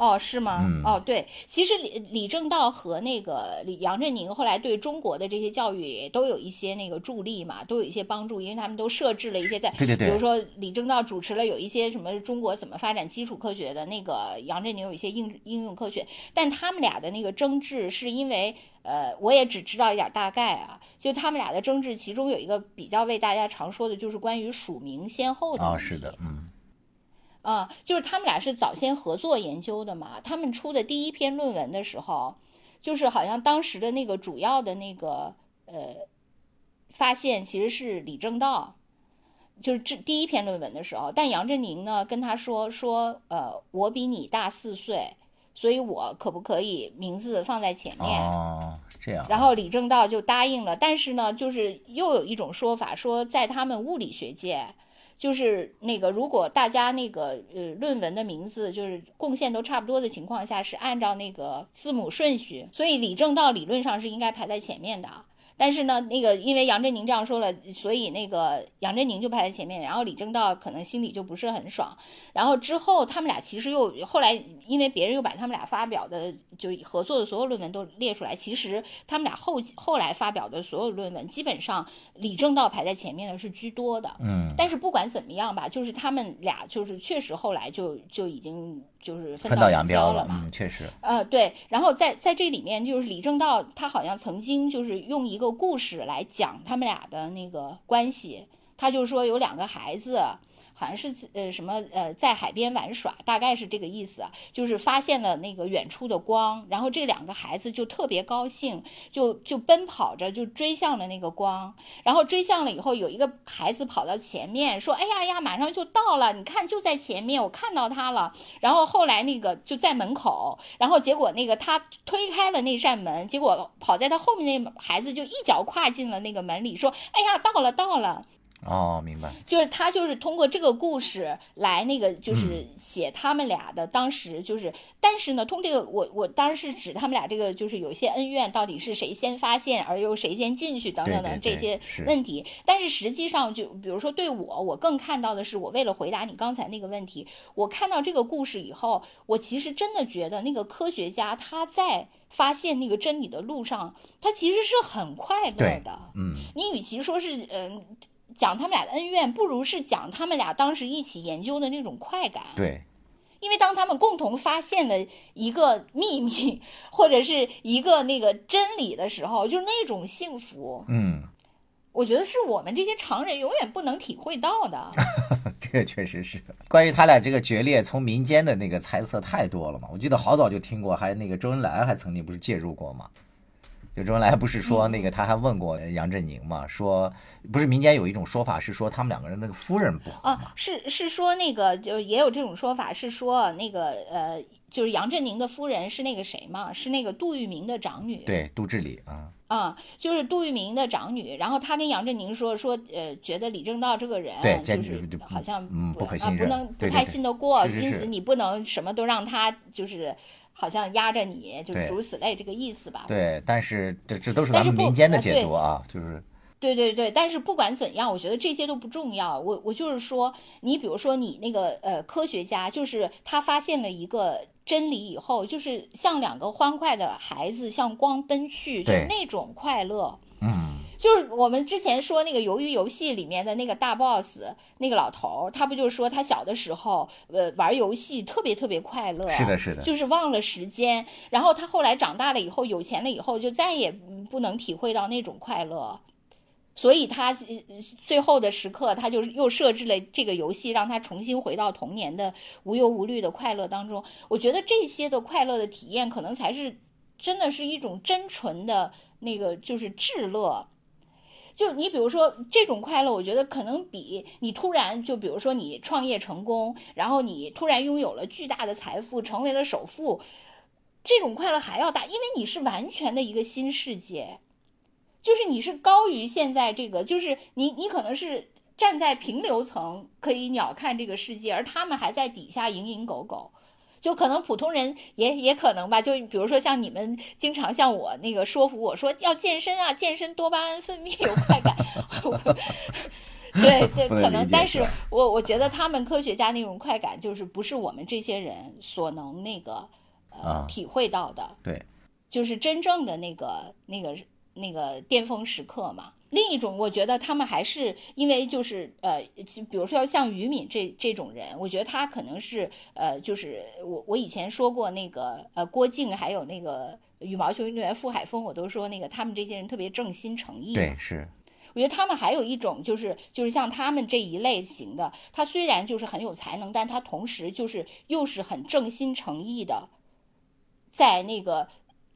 S2: 哦，是吗？哦，对，其实李李政道和那个李杨振宁后来对中国的这些教育也都有一些那个助力嘛，都有一些帮助，因为他们都设置了一些在，
S1: 对对对，
S2: 比如说李政道主持了有一些什么中国怎么发展基础科学的那个，杨振宁有一些应应用科学，但他们俩的那个争执是因为，呃，我也只知道一点大概啊，就他们俩的争执，其中有一个比较为大家常说的就是关于署名先后的
S1: 啊，是的，嗯。
S2: 啊，就是他们俩是早先合作研究的嘛。他们出的第一篇论文的时候，就是好像当时的那个主要的那个呃发现其实是李政道，就是这第一篇论文的时候。但杨振宁呢跟他说说，呃，我比你大四岁，所以我可不可以名字放在前面？
S1: 哦，这样。
S2: 然后李政道就答应了。但是呢，就是又有一种说法说，在他们物理学界。就是那个，如果大家那个呃论文的名字就是贡献都差不多的情况下，是按照那个字母顺序，所以李政道理论上是应该排在前面的。但是呢，那个因为杨振宁这样说了，所以那个杨振宁就排在前面，然后李政道可能心里就不是很爽。然后之后他们俩其实又后来，因为别人又把他们俩发表的就合作的所有论文都列出来，其实他们俩后后来发表的所有论文，基本上李政道排在前面的是居多的。
S1: 嗯。
S2: 但是不管怎么样吧，就是他们俩就是确实后来就就已经就是
S1: 分道扬
S2: 镳
S1: 了
S2: 嘛。
S1: 嗯，确实。
S2: 呃，对。然后在在这里面，就是李政道他好像曾经就是用一个故事来讲他们俩的那个关系。他就说有两个孩子。好像是呃什么呃在海边玩耍，大概是这个意思，就是发现了那个远处的光，然后这两个孩子就特别高兴，就就奔跑着就追向了那个光，然后追向了以后，有一个孩子跑到前面说：“哎呀呀，马上就到了，你看就在前面，我看到他了。”然后后来那个就在门口，然后结果那个他推开了那扇门，结果跑在他后面那孩子就一脚跨进了那个门里，说：“哎呀，到了，到了。”
S1: 哦，明白，
S2: 就是他就是通过这个故事来那个就是写他们俩的当时就是，但是呢，通这个我我当时是指他们俩这个就是有些恩怨到底是谁先发现而又谁先进去等等等这些问题，但是实际上就比如说对我，我更看到的是我为了回答你刚才那个问题，我看到这个故事以后，我其实真的觉得那个科学家他在发现那个真理的路上，他其实是很快乐的。
S1: 嗯，
S2: 你与其说是嗯。讲他们俩的恩怨，不如是讲他们俩当时一起研究的那种快感。
S1: 对，
S2: 因为当他们共同发现了一个秘密或者是一个那个真理的时候，就是那种幸福，
S1: 嗯，
S2: 我觉得是我们这些常人永远不能体会到的。
S1: 这个确实是关于他俩这个决裂，从民间的那个猜测太多了嘛。我记得好早就听过，还那个周恩来还曾经不是介入过嘛。就周恩来不是说那个他还问过杨振宁嘛？说不是民间有一种说法是说他们两个人那个夫人不合
S2: 啊？是是说那个就也有这种说法是说那个呃就是杨振宁的夫人是那个谁嘛？是那个杜聿明的长女？
S1: 对，杜志礼啊
S2: 啊，就是杜聿明的长女。然后他跟杨振宁说说呃觉得李政道这个人
S1: 对
S2: 就是好像
S1: 嗯不可信任，
S2: 不能不太信得过，因此你不能什么都让他就是。好像压着你，就诸如此类这个意思吧。
S1: 对，但是这这都是咱们民间的解读啊，就是。
S2: 对对对，但是不管怎样，我觉得这些都不重要。我我就是说，你比如说你那个呃科学家，就是他发现了一个真理以后，就是像两个欢快的孩子向光奔去，就那种快乐。
S1: 嗯。
S2: 就是我们之前说那个《鱿鱼游戏》里面的那个大 boss，那个老头儿，他不就是说他小的时候，呃，玩游戏特别特别快乐，
S1: 是的，是的，
S2: 就是忘了时间。然后他后来长大了以后，有钱了以后，就再也不能体会到那种快乐。所以他最后的时刻，他就又设置了这个游戏，让他重新回到童年的无忧无虑的快乐当中。我觉得这些的快乐的体验，可能才是真的是一种真纯的那个，就是至乐。就你比如说这种快乐，我觉得可能比你突然就比如说你创业成功，然后你突然拥有了巨大的财富，成为了首富，这种快乐还要大，因为你是完全的一个新世界，就是你是高于现在这个，就是你你可能是站在平流层可以鸟瞰这个世界，而他们还在底下蝇营狗苟。就可能普通人也也可能吧，就比如说像你们经常像我那个说服我说要健身啊，健身多巴胺分泌有快感，对 对，可能，但是我我觉得他们科学家那种快感就是不是我们这些人所能那个呃体会到的，
S1: 对，
S2: 就是真正的那个那个那个巅峰时刻嘛。另一种，我觉得他们还是因为就是呃，比如说要像于敏这这种人，我觉得他可能是呃，就是我我以前说过那个呃郭靖，还有那个羽毛球运动员傅海峰，我都说那个他们这些人特别正心诚意。
S1: 对，是。
S2: 我觉得他们还有一种就是就是像他们这一类型的，他虽然就是很有才能，但他同时就是又是很正心诚意的，在那个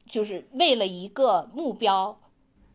S2: 就是为了一个目标。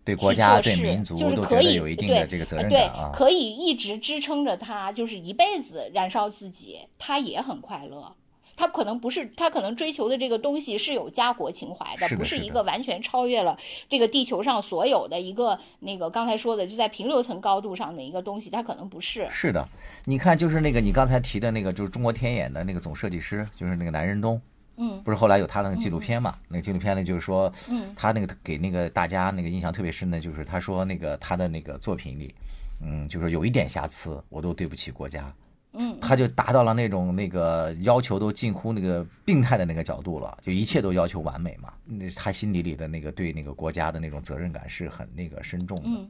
S1: 对国家、对民族都觉得有一定的这个责任
S2: 感啊，可以一直支撑着他，就是一辈子燃烧自己，他也很快乐。他可能不是，他可能追求的这个东西是有家国情怀的，不是一个完全超越了这个地球上所有的一个那个刚才说的就在平流层高度上的一个东西，他可能不是。
S1: 是的，你看，就是那个你刚才提的那个，就是中国天眼的那个总设计师，就是那个南仁东。
S2: 嗯，
S1: 不是后来有他那个纪录片嘛？那个纪录片呢，就是说，嗯他那个给那个大家那个印象特别深的，就是他说那个他的那个作品里，嗯，就是有一点瑕疵，我都对不起国家。
S2: 嗯，
S1: 他就达到了那种那个要求都近乎那个病态的那个角度了，就一切都要求完美嘛。那他心底里的那个对那个国家的那种责任感是很那个深重的。
S2: 嗯，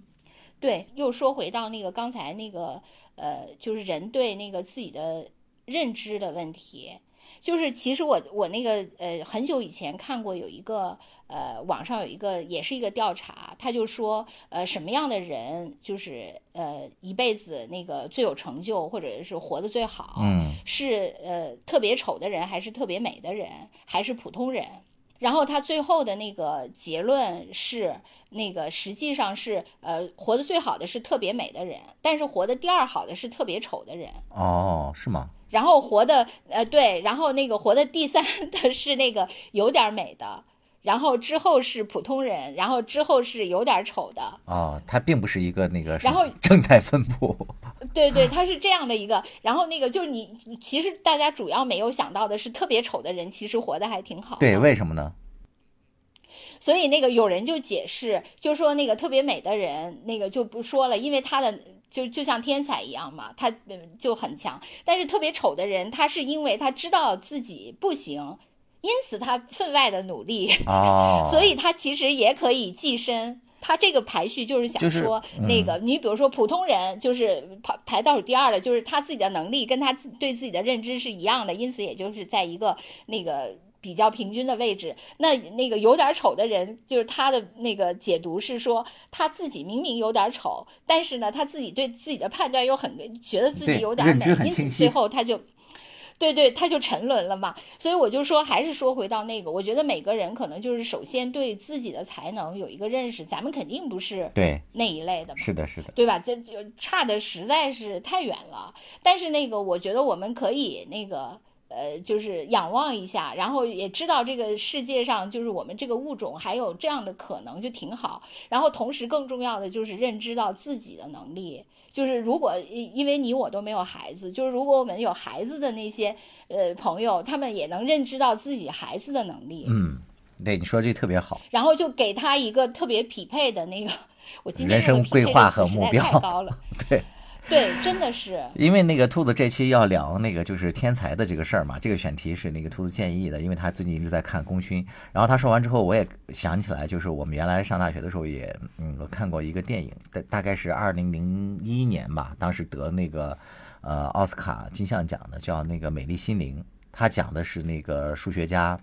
S2: 对，又说回到那个刚才那个呃，就是人对那个自己的认知的问题。就是其实我我那个呃很久以前看过有一个呃网上有一个也是一个调查，他就说呃什么样的人就是呃一辈子那个最有成就或者是活得最好，
S1: 嗯，
S2: 是呃特别丑的人还是特别美的人还是普通人？然后他最后的那个结论是，那个实际上是，呃，活得最好的是特别美的人，但是活得第二好的是特别丑的人。
S1: 哦，是吗？
S2: 然后活的，呃，对，然后那个活的第三的是那个有点美的，然后之后是普通人，然后之后是有点丑的。
S1: 哦，它并不是一个那个，
S2: 然后
S1: 正态分布。
S2: 对对，它是这样的一个，然后那个就是你，其实大家主要没有想到的是，特别丑的人其实活得还挺好。
S1: 对，为什么呢？
S2: 所以那个有人就解释，就说那个特别美的人，那个就不说了，因为他的就就像天才一样嘛，他嗯就很强。但是特别丑的人，他是因为他知道自己不行，因此他分外的努力。
S1: 啊，
S2: 所以他其实也可以跻身。他这个排序就是想说，那个你比如说普通人就是排排倒数第二的，就是他自己的能力跟他自对自己的认知是一样的，因此也就是在一个那个比较平均的位置。那那个有点丑的人，就是他的那个解读是说，他自己明明有点丑，但是呢，他自己对自己的判断又很觉得自己有点美，因此最后他就。对对，他就沉沦了嘛，所以我就说，还是说回到那个，我觉得每个人可能就是首先对自己的才能有一个认识，咱们肯定不是
S1: 对
S2: 那一类的，
S1: 是的，是的，
S2: 对吧？这就差的实在是太远了。但是那个，我觉得我们可以那个。呃，就是仰望一下，然后也知道这个世界上就是我们这个物种还有这样的可能，就挺好。然后同时更重要的就是认知到自己的能力，就是如果因为你我都没有孩子，就是如果我们有孩子的那些呃朋友，他们也能认知到自己孩子的能力。
S1: 嗯，对，你说这特别好。
S2: 然后就给他一个特别匹配的那个，我今天
S1: 人生规划和目标
S2: 太高了。
S1: 对。
S2: 对，真的是，
S1: 因为那个兔子这期要聊那个就是天才的这个事儿嘛，这个选题是那个兔子建议的，因为他最近一直在看功勋。然后他说完之后，我也想起来，就是我们原来上大学的时候也嗯看过一个电影，大大概是二零零一年吧，当时得那个呃奥斯卡金像奖的，叫那个《美丽心灵》，他讲的是那个数学家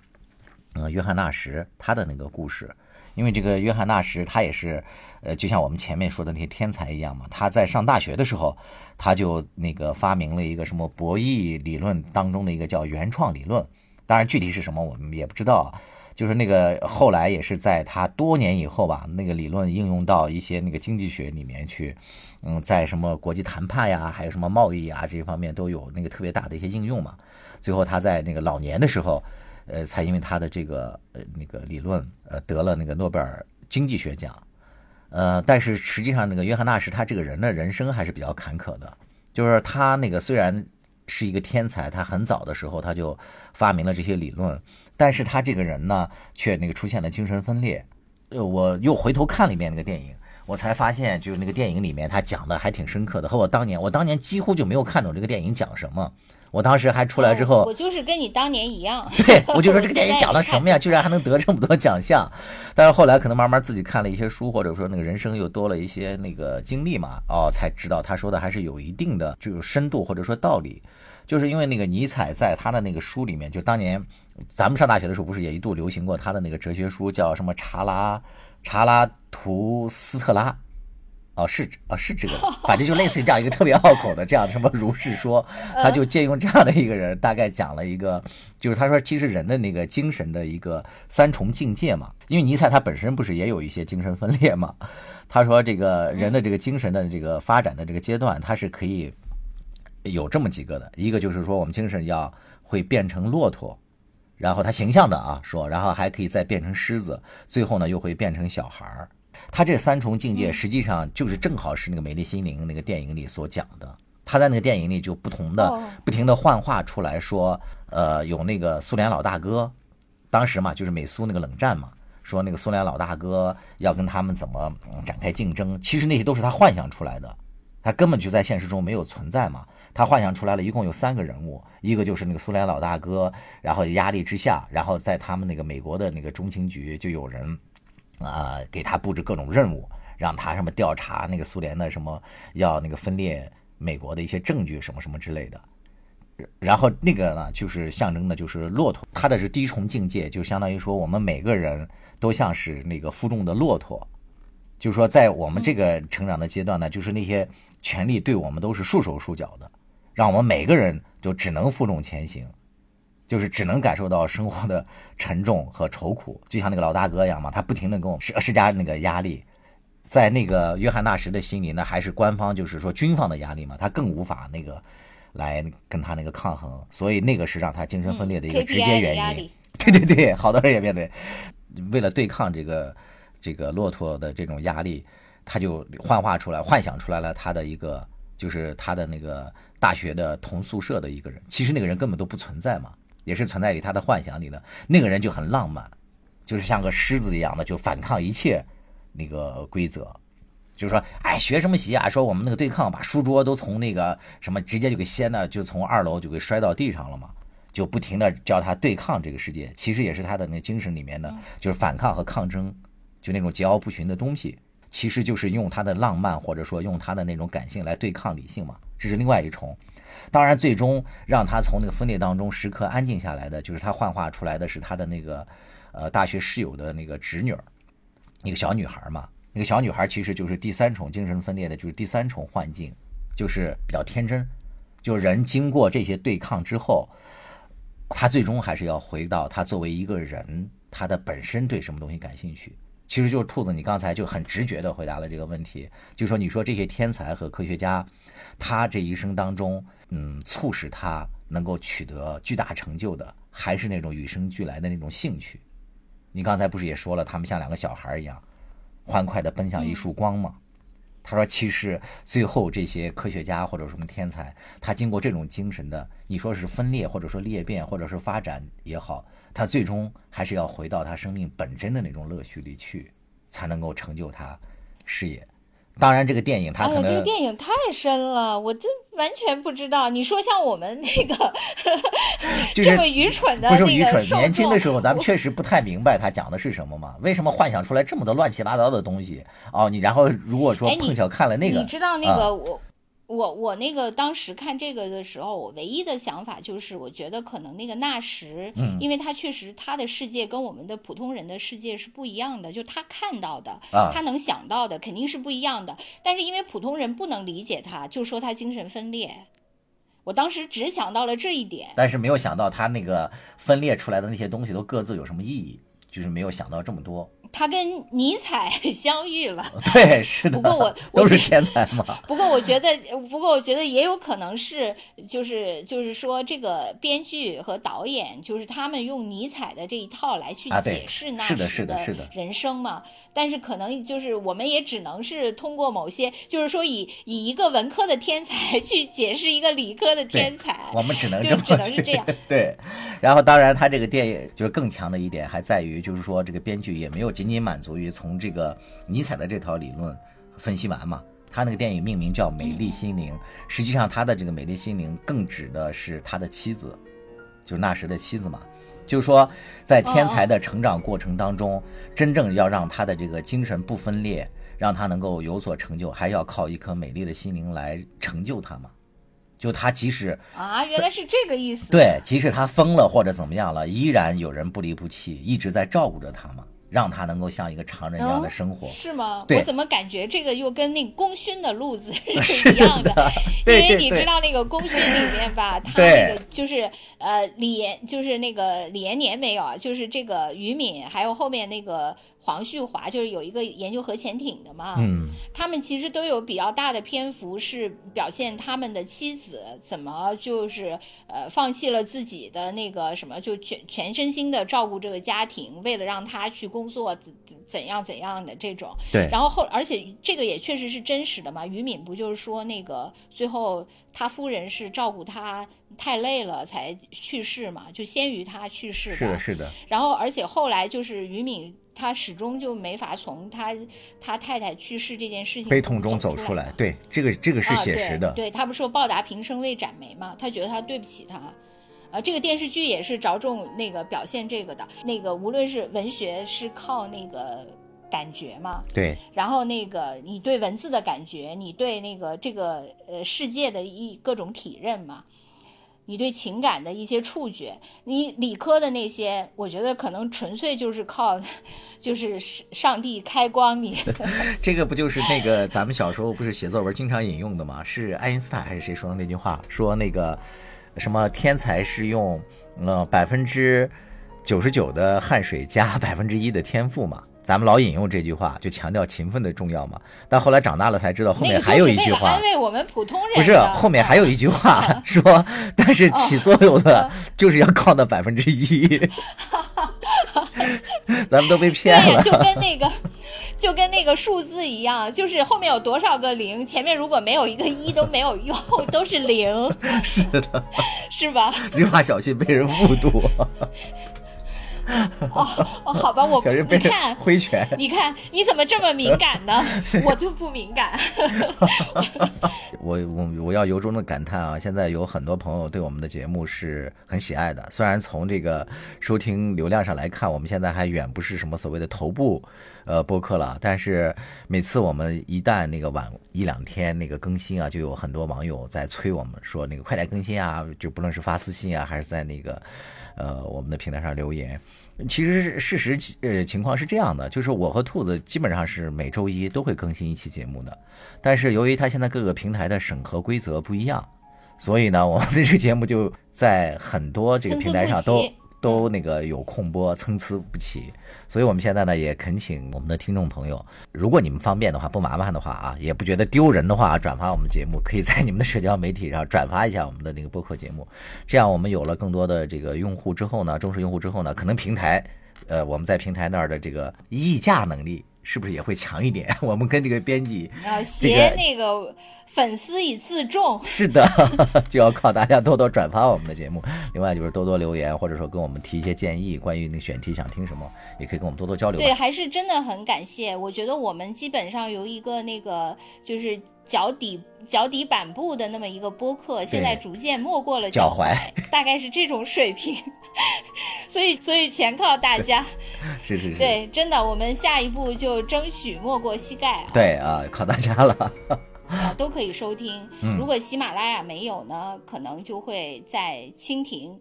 S1: 嗯约翰纳什他的那个故事。因为这个约翰纳什他也是，呃，就像我们前面说的那些天才一样嘛。他在上大学的时候，他就那个发明了一个什么博弈理论当中的一个叫原创理论。当然具体是什么我们也不知道。就是那个后来也是在他多年以后吧，那个理论应用到一些那个经济学里面去，嗯，在什么国际谈判呀，还有什么贸易啊这些方面都有那个特别大的一些应用嘛。最后他在那个老年的时候。呃，才因为他的这个呃那个理论，呃得了那个诺贝尔经济学奖，呃，但是实际上那个约翰纳什他这个人的人生还是比较坎坷的，就是他那个虽然是一个天才，他很早的时候他就发明了这些理论，但是他这个人呢却那个出现了精神分裂。呃，我又回头看了一遍那个电影，我才发现就是那个电影里面他讲的还挺深刻的，和我当年我当年几乎就没有看懂这个电影讲什么。我当时还出来之后，
S2: 我就是跟你当年一样，
S1: 对我就说 这个电影讲的什么呀？居然还能得这么多奖项。但是后来可能慢慢自己看了一些书，或者说那个人生又多了一些那个经历嘛，哦，才知道他说的还是有一定的就有深度或者说道理。就是因为那个尼采在他的那个书里面，就当年咱们上大学的时候不是也一度流行过他的那个哲学书，叫什么查拉查拉图斯特拉。哦，是哦，是这个，反正就类似于这样一个特别拗口的这样什么如是说，他就借用这样的一个人，大概讲了一个，就是他说其实人的那个精神的一个三重境界嘛，因为尼采他本身不是也有一些精神分裂嘛，他说这个人的这个精神的这个发展的这个阶段，他是可以有这么几个的，一个就是说我们精神要会变成骆驼，然后他形象的啊说，然后还可以再变成狮子，最后呢又会变成小孩儿。他这三重境界实际上就是正好是那个《美丽心灵》那个电影里所讲的。他在那个电影里就不同的、不停的幻化出来说，呃，有那个苏联老大哥，当时嘛就是美苏那个冷战嘛，说那个苏联老大哥要跟他们怎么展开竞争，其实那些都是他幻想出来的，他根本就在现实中没有存在嘛。他幻想出来了一共有三个人物，一个就是那个苏联老大哥，然后压力之下，然后在他们那个美国的那个中情局就有人。啊，给他布置各种任务，让他什么调查那个苏联的什么，要那个分裂美国的一些证据什么什么之类的。然后那个呢，就是象征的，就是骆驼，它的是第一重境界，就相当于说我们每个人都像是那个负重的骆驼，就是说在我们这个成长的阶段呢，就是那些权力对我们都是束手束脚的，让我们每个人就只能负重前行，就是只能感受到生活的沉重和愁苦，就像那个老大哥一样嘛，他不停的给我们施施加那个压力，在那个约翰纳什的心里，那还是官方就是说军方的压力嘛，他更无法那个。来跟他那个抗衡，所以那个是让他精神分裂的一个直接原因。对对对，好多人也面对，为了对抗这个这个骆驼的这种压力，他就幻化出来、幻想出来了他的一个，就是他的那个大学的同宿舍的一个人。其实那个人根本都不存在嘛，也是存在于他的幻想里的。那个人就很浪漫，就是像个狮子一样的，就反抗一切那个规则。就是说，哎，学什么习啊？说我们那个对抗，把书桌都从那个什么直接就给掀的，就从二楼就给摔到地上了嘛。就不停的教他对抗这个世界，其实也是他的那精神里面的，就是反抗和抗争，就那种桀骜不驯的东西，其实就是用他的浪漫或者说用他的那种感性来对抗理性嘛。这是另外一重。当然，最终让他从那个分裂当中时刻安静下来的，就是他幻化出来的是他的那个，呃，大学室友的那个侄女儿，一个小女孩嘛。那个小女孩其实就是第三重精神分裂的，就是第三重幻境，就是比较天真。就人经过这些对抗之后，他最终还是要回到他作为一个人，他的本身对什么东西感兴趣。其实就是兔子，你刚才就很直觉的回答了这个问题，就说你说这些天才和科学家，他这一生当中，嗯，促使他能够取得巨大成就的，还是那种与生俱来的那种兴趣。你刚才不是也说了，他们像两个小孩一样。欢快地奔向一束光吗？他说：“其实最后这些科学家或者什么天才，他经过这种精神的，你说是分裂，或者说裂变，或者是发展也好，他最终还是要回到他生命本真的那种乐趣里去，才能够成就他事业。”当然，这个电影它可能
S2: 这个电影太深了，我真完全不知道。你说像我们那个 这么愚蠢的，
S1: 不是愚蠢。年轻的时候，咱们确实不太明白他讲的是什么嘛？为什么幻想出来这么多乱七八糟的东西？哦，你然后如果说碰巧看了那个，
S2: 你知道那个我。我我那个当时看这个的时候，我唯一的想法就是，我觉得可能那个纳什，嗯，因为他确实他的世界跟我们的普通人的世界是不一样的，就他看到的，他能想到的肯定是不一样的。但是因为普通人不能理解他，就说他精神分裂。我当时只想到了这一点，
S1: 但是没有想到他那个分裂出来的那些东西都各自有什么意义，就是没有想到这么多。
S2: 他跟尼采 相遇了，
S1: 对，是
S2: 的。不过我
S1: 都是天才嘛。
S2: 不过我觉得，不过我觉得也有可能是，就是就是说，这个编剧和导演，就是他们用尼采的这一套来去解释纳什的人生嘛。但是可能就是我们也只能是通过某些，就是说以以一个文科的天才 去解释一个理科的天才，
S1: 我们只能
S2: 这么只能是这样。
S1: 对。然后，当然，他这个电影就是更强的一点，还在于就是说，这个编剧也没有。仅仅满足于从这个尼采的这套理论分析完嘛？他那个电影命名叫《美丽心灵》，实际上他的这个美丽心灵更指的是他的妻子，就是纳什的妻子嘛。就是说，在天才的成长过程当中，真正要让他的这个精神不分裂，让他能够有所成就，还要靠一颗美丽的心灵来成就他嘛。就他即使
S2: 啊，原来是这个意思。
S1: 对，即使他疯了或者怎么样了，依然有人不离不弃，一直在照顾着他嘛。让他能够像一个常人一样的生活，
S2: 是吗？我怎么感觉这个又跟那个功勋的路子是一样的？因为你知道那个功勋里面吧，他那个就是呃李延，就是那个李延年没有啊，就是这个于敏，还有后面那个。黄旭华就是有一个研究核潜艇的嘛，嗯，他们其实都有比较大的篇幅是表现他们的妻子怎么就是呃放弃了自己的那个什么，就全全身心的照顾这个家庭，为了让他去工作怎怎样怎样的这种。
S1: 对。
S2: 然后后而且这个也确实是真实的嘛，于敏不就是说那个最后他夫人是照顾他太累了才去世嘛，就先于他去世的。
S1: 是的，是的。
S2: 然后而且后来就是于敏。他始终就没法从他他太太去世这件事情
S1: 悲痛中走出来。对，这个这个是写实的。
S2: 对他不说报答平生未展眉嘛？他觉得他对不起他。啊，这个电视剧也是着重那个表现这个的。那个无论是文学是靠那个感觉嘛？
S1: 对。
S2: 然后那个你对文字的感觉，你对那个这个呃世界的一各种体认嘛？你对情感的一些触觉。你理科的那些，我觉得可能纯粹就是靠，就是上帝开光你。
S1: 这个不就是那个咱们小时候不是写作文经常引用的吗？是爱因斯坦还是谁说的那句话？说那个什么天才是用呃百分之九十九的汗水加百分之一的天赋嘛？咱们老引用这句话，就强调勤奋的重要嘛。但后来长大了才知道，后面还有一句话，
S2: 安慰我们普通人。
S1: 不是，后面还有一句话 说，但是起作用的就是要靠那百分之一。咱们都被骗
S2: 了。就跟那个，就跟那个数字一样，就是后面有多少个零，前面如果没有一个一都没有用，都是零。
S1: 是的，
S2: 是吧？
S1: 这句话小心被人误读。
S2: 哦哦，好吧，我 你看
S1: 挥拳，
S2: 你看你怎么这么敏感呢？我就不敏感。
S1: 我我我要由衷的感叹啊！现在有很多朋友对我们的节目是很喜爱的，虽然从这个收听流量上来看，我们现在还远不是什么所谓的头部呃播客了，但是每次我们一旦那个晚一两天那个更新啊，就有很多网友在催我们说那个快点更新啊，就不论是发私信啊，还是在那个。呃，我们的平台上留言，其实事实呃情况是这样的，就是我和兔子基本上是每周一都会更新一期节目的，但是由于它现在各个平台的审核规则不一样，所以呢，我们的这个节目就在很多这个平台上都。都那个有空播，参差不齐，所以我们现在呢也恳请我们的听众朋友，如果你们方便的话，不麻烦的话啊，也不觉得丢人的话，转发我们的节目，可以在你们的社交媒体上转发一下我们的那个播客节目，这样我们有了更多的这个用户之后呢，忠实用户之后呢，可能平台，呃，我们在平台那儿的这个议价能力。是不是也会强一点？我们跟这个编辑
S2: 啊，携那个粉丝以自重。
S1: 是的，就要靠大家多多转发我们的节目。另外就是多多留言，或者说跟我们提一些建议，关于那个选题想听什么，也可以跟我们多多交流。
S2: 对，还是真的很感谢。我觉得我们基本上由一个那个就是。脚底脚底板部的那么一个播客，现在逐渐没过了
S1: 脚踝，
S2: 大概是这种水平，所以所以全靠大家，
S1: 是是是，
S2: 对，真的，我们下一步就争取没过膝盖，
S1: 对啊，靠大家了，
S2: 啊，都可以收听，如果喜马拉雅没有呢，可能就会在蜻蜓；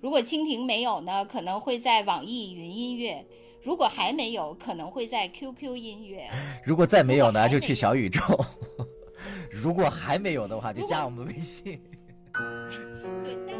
S2: 如果蜻蜓没有呢，可能会在网易云音乐。如果还没有，可能会在 QQ 音乐。
S1: 如果再没有呢，就去小宇宙。如果还没有的话就加我们微信。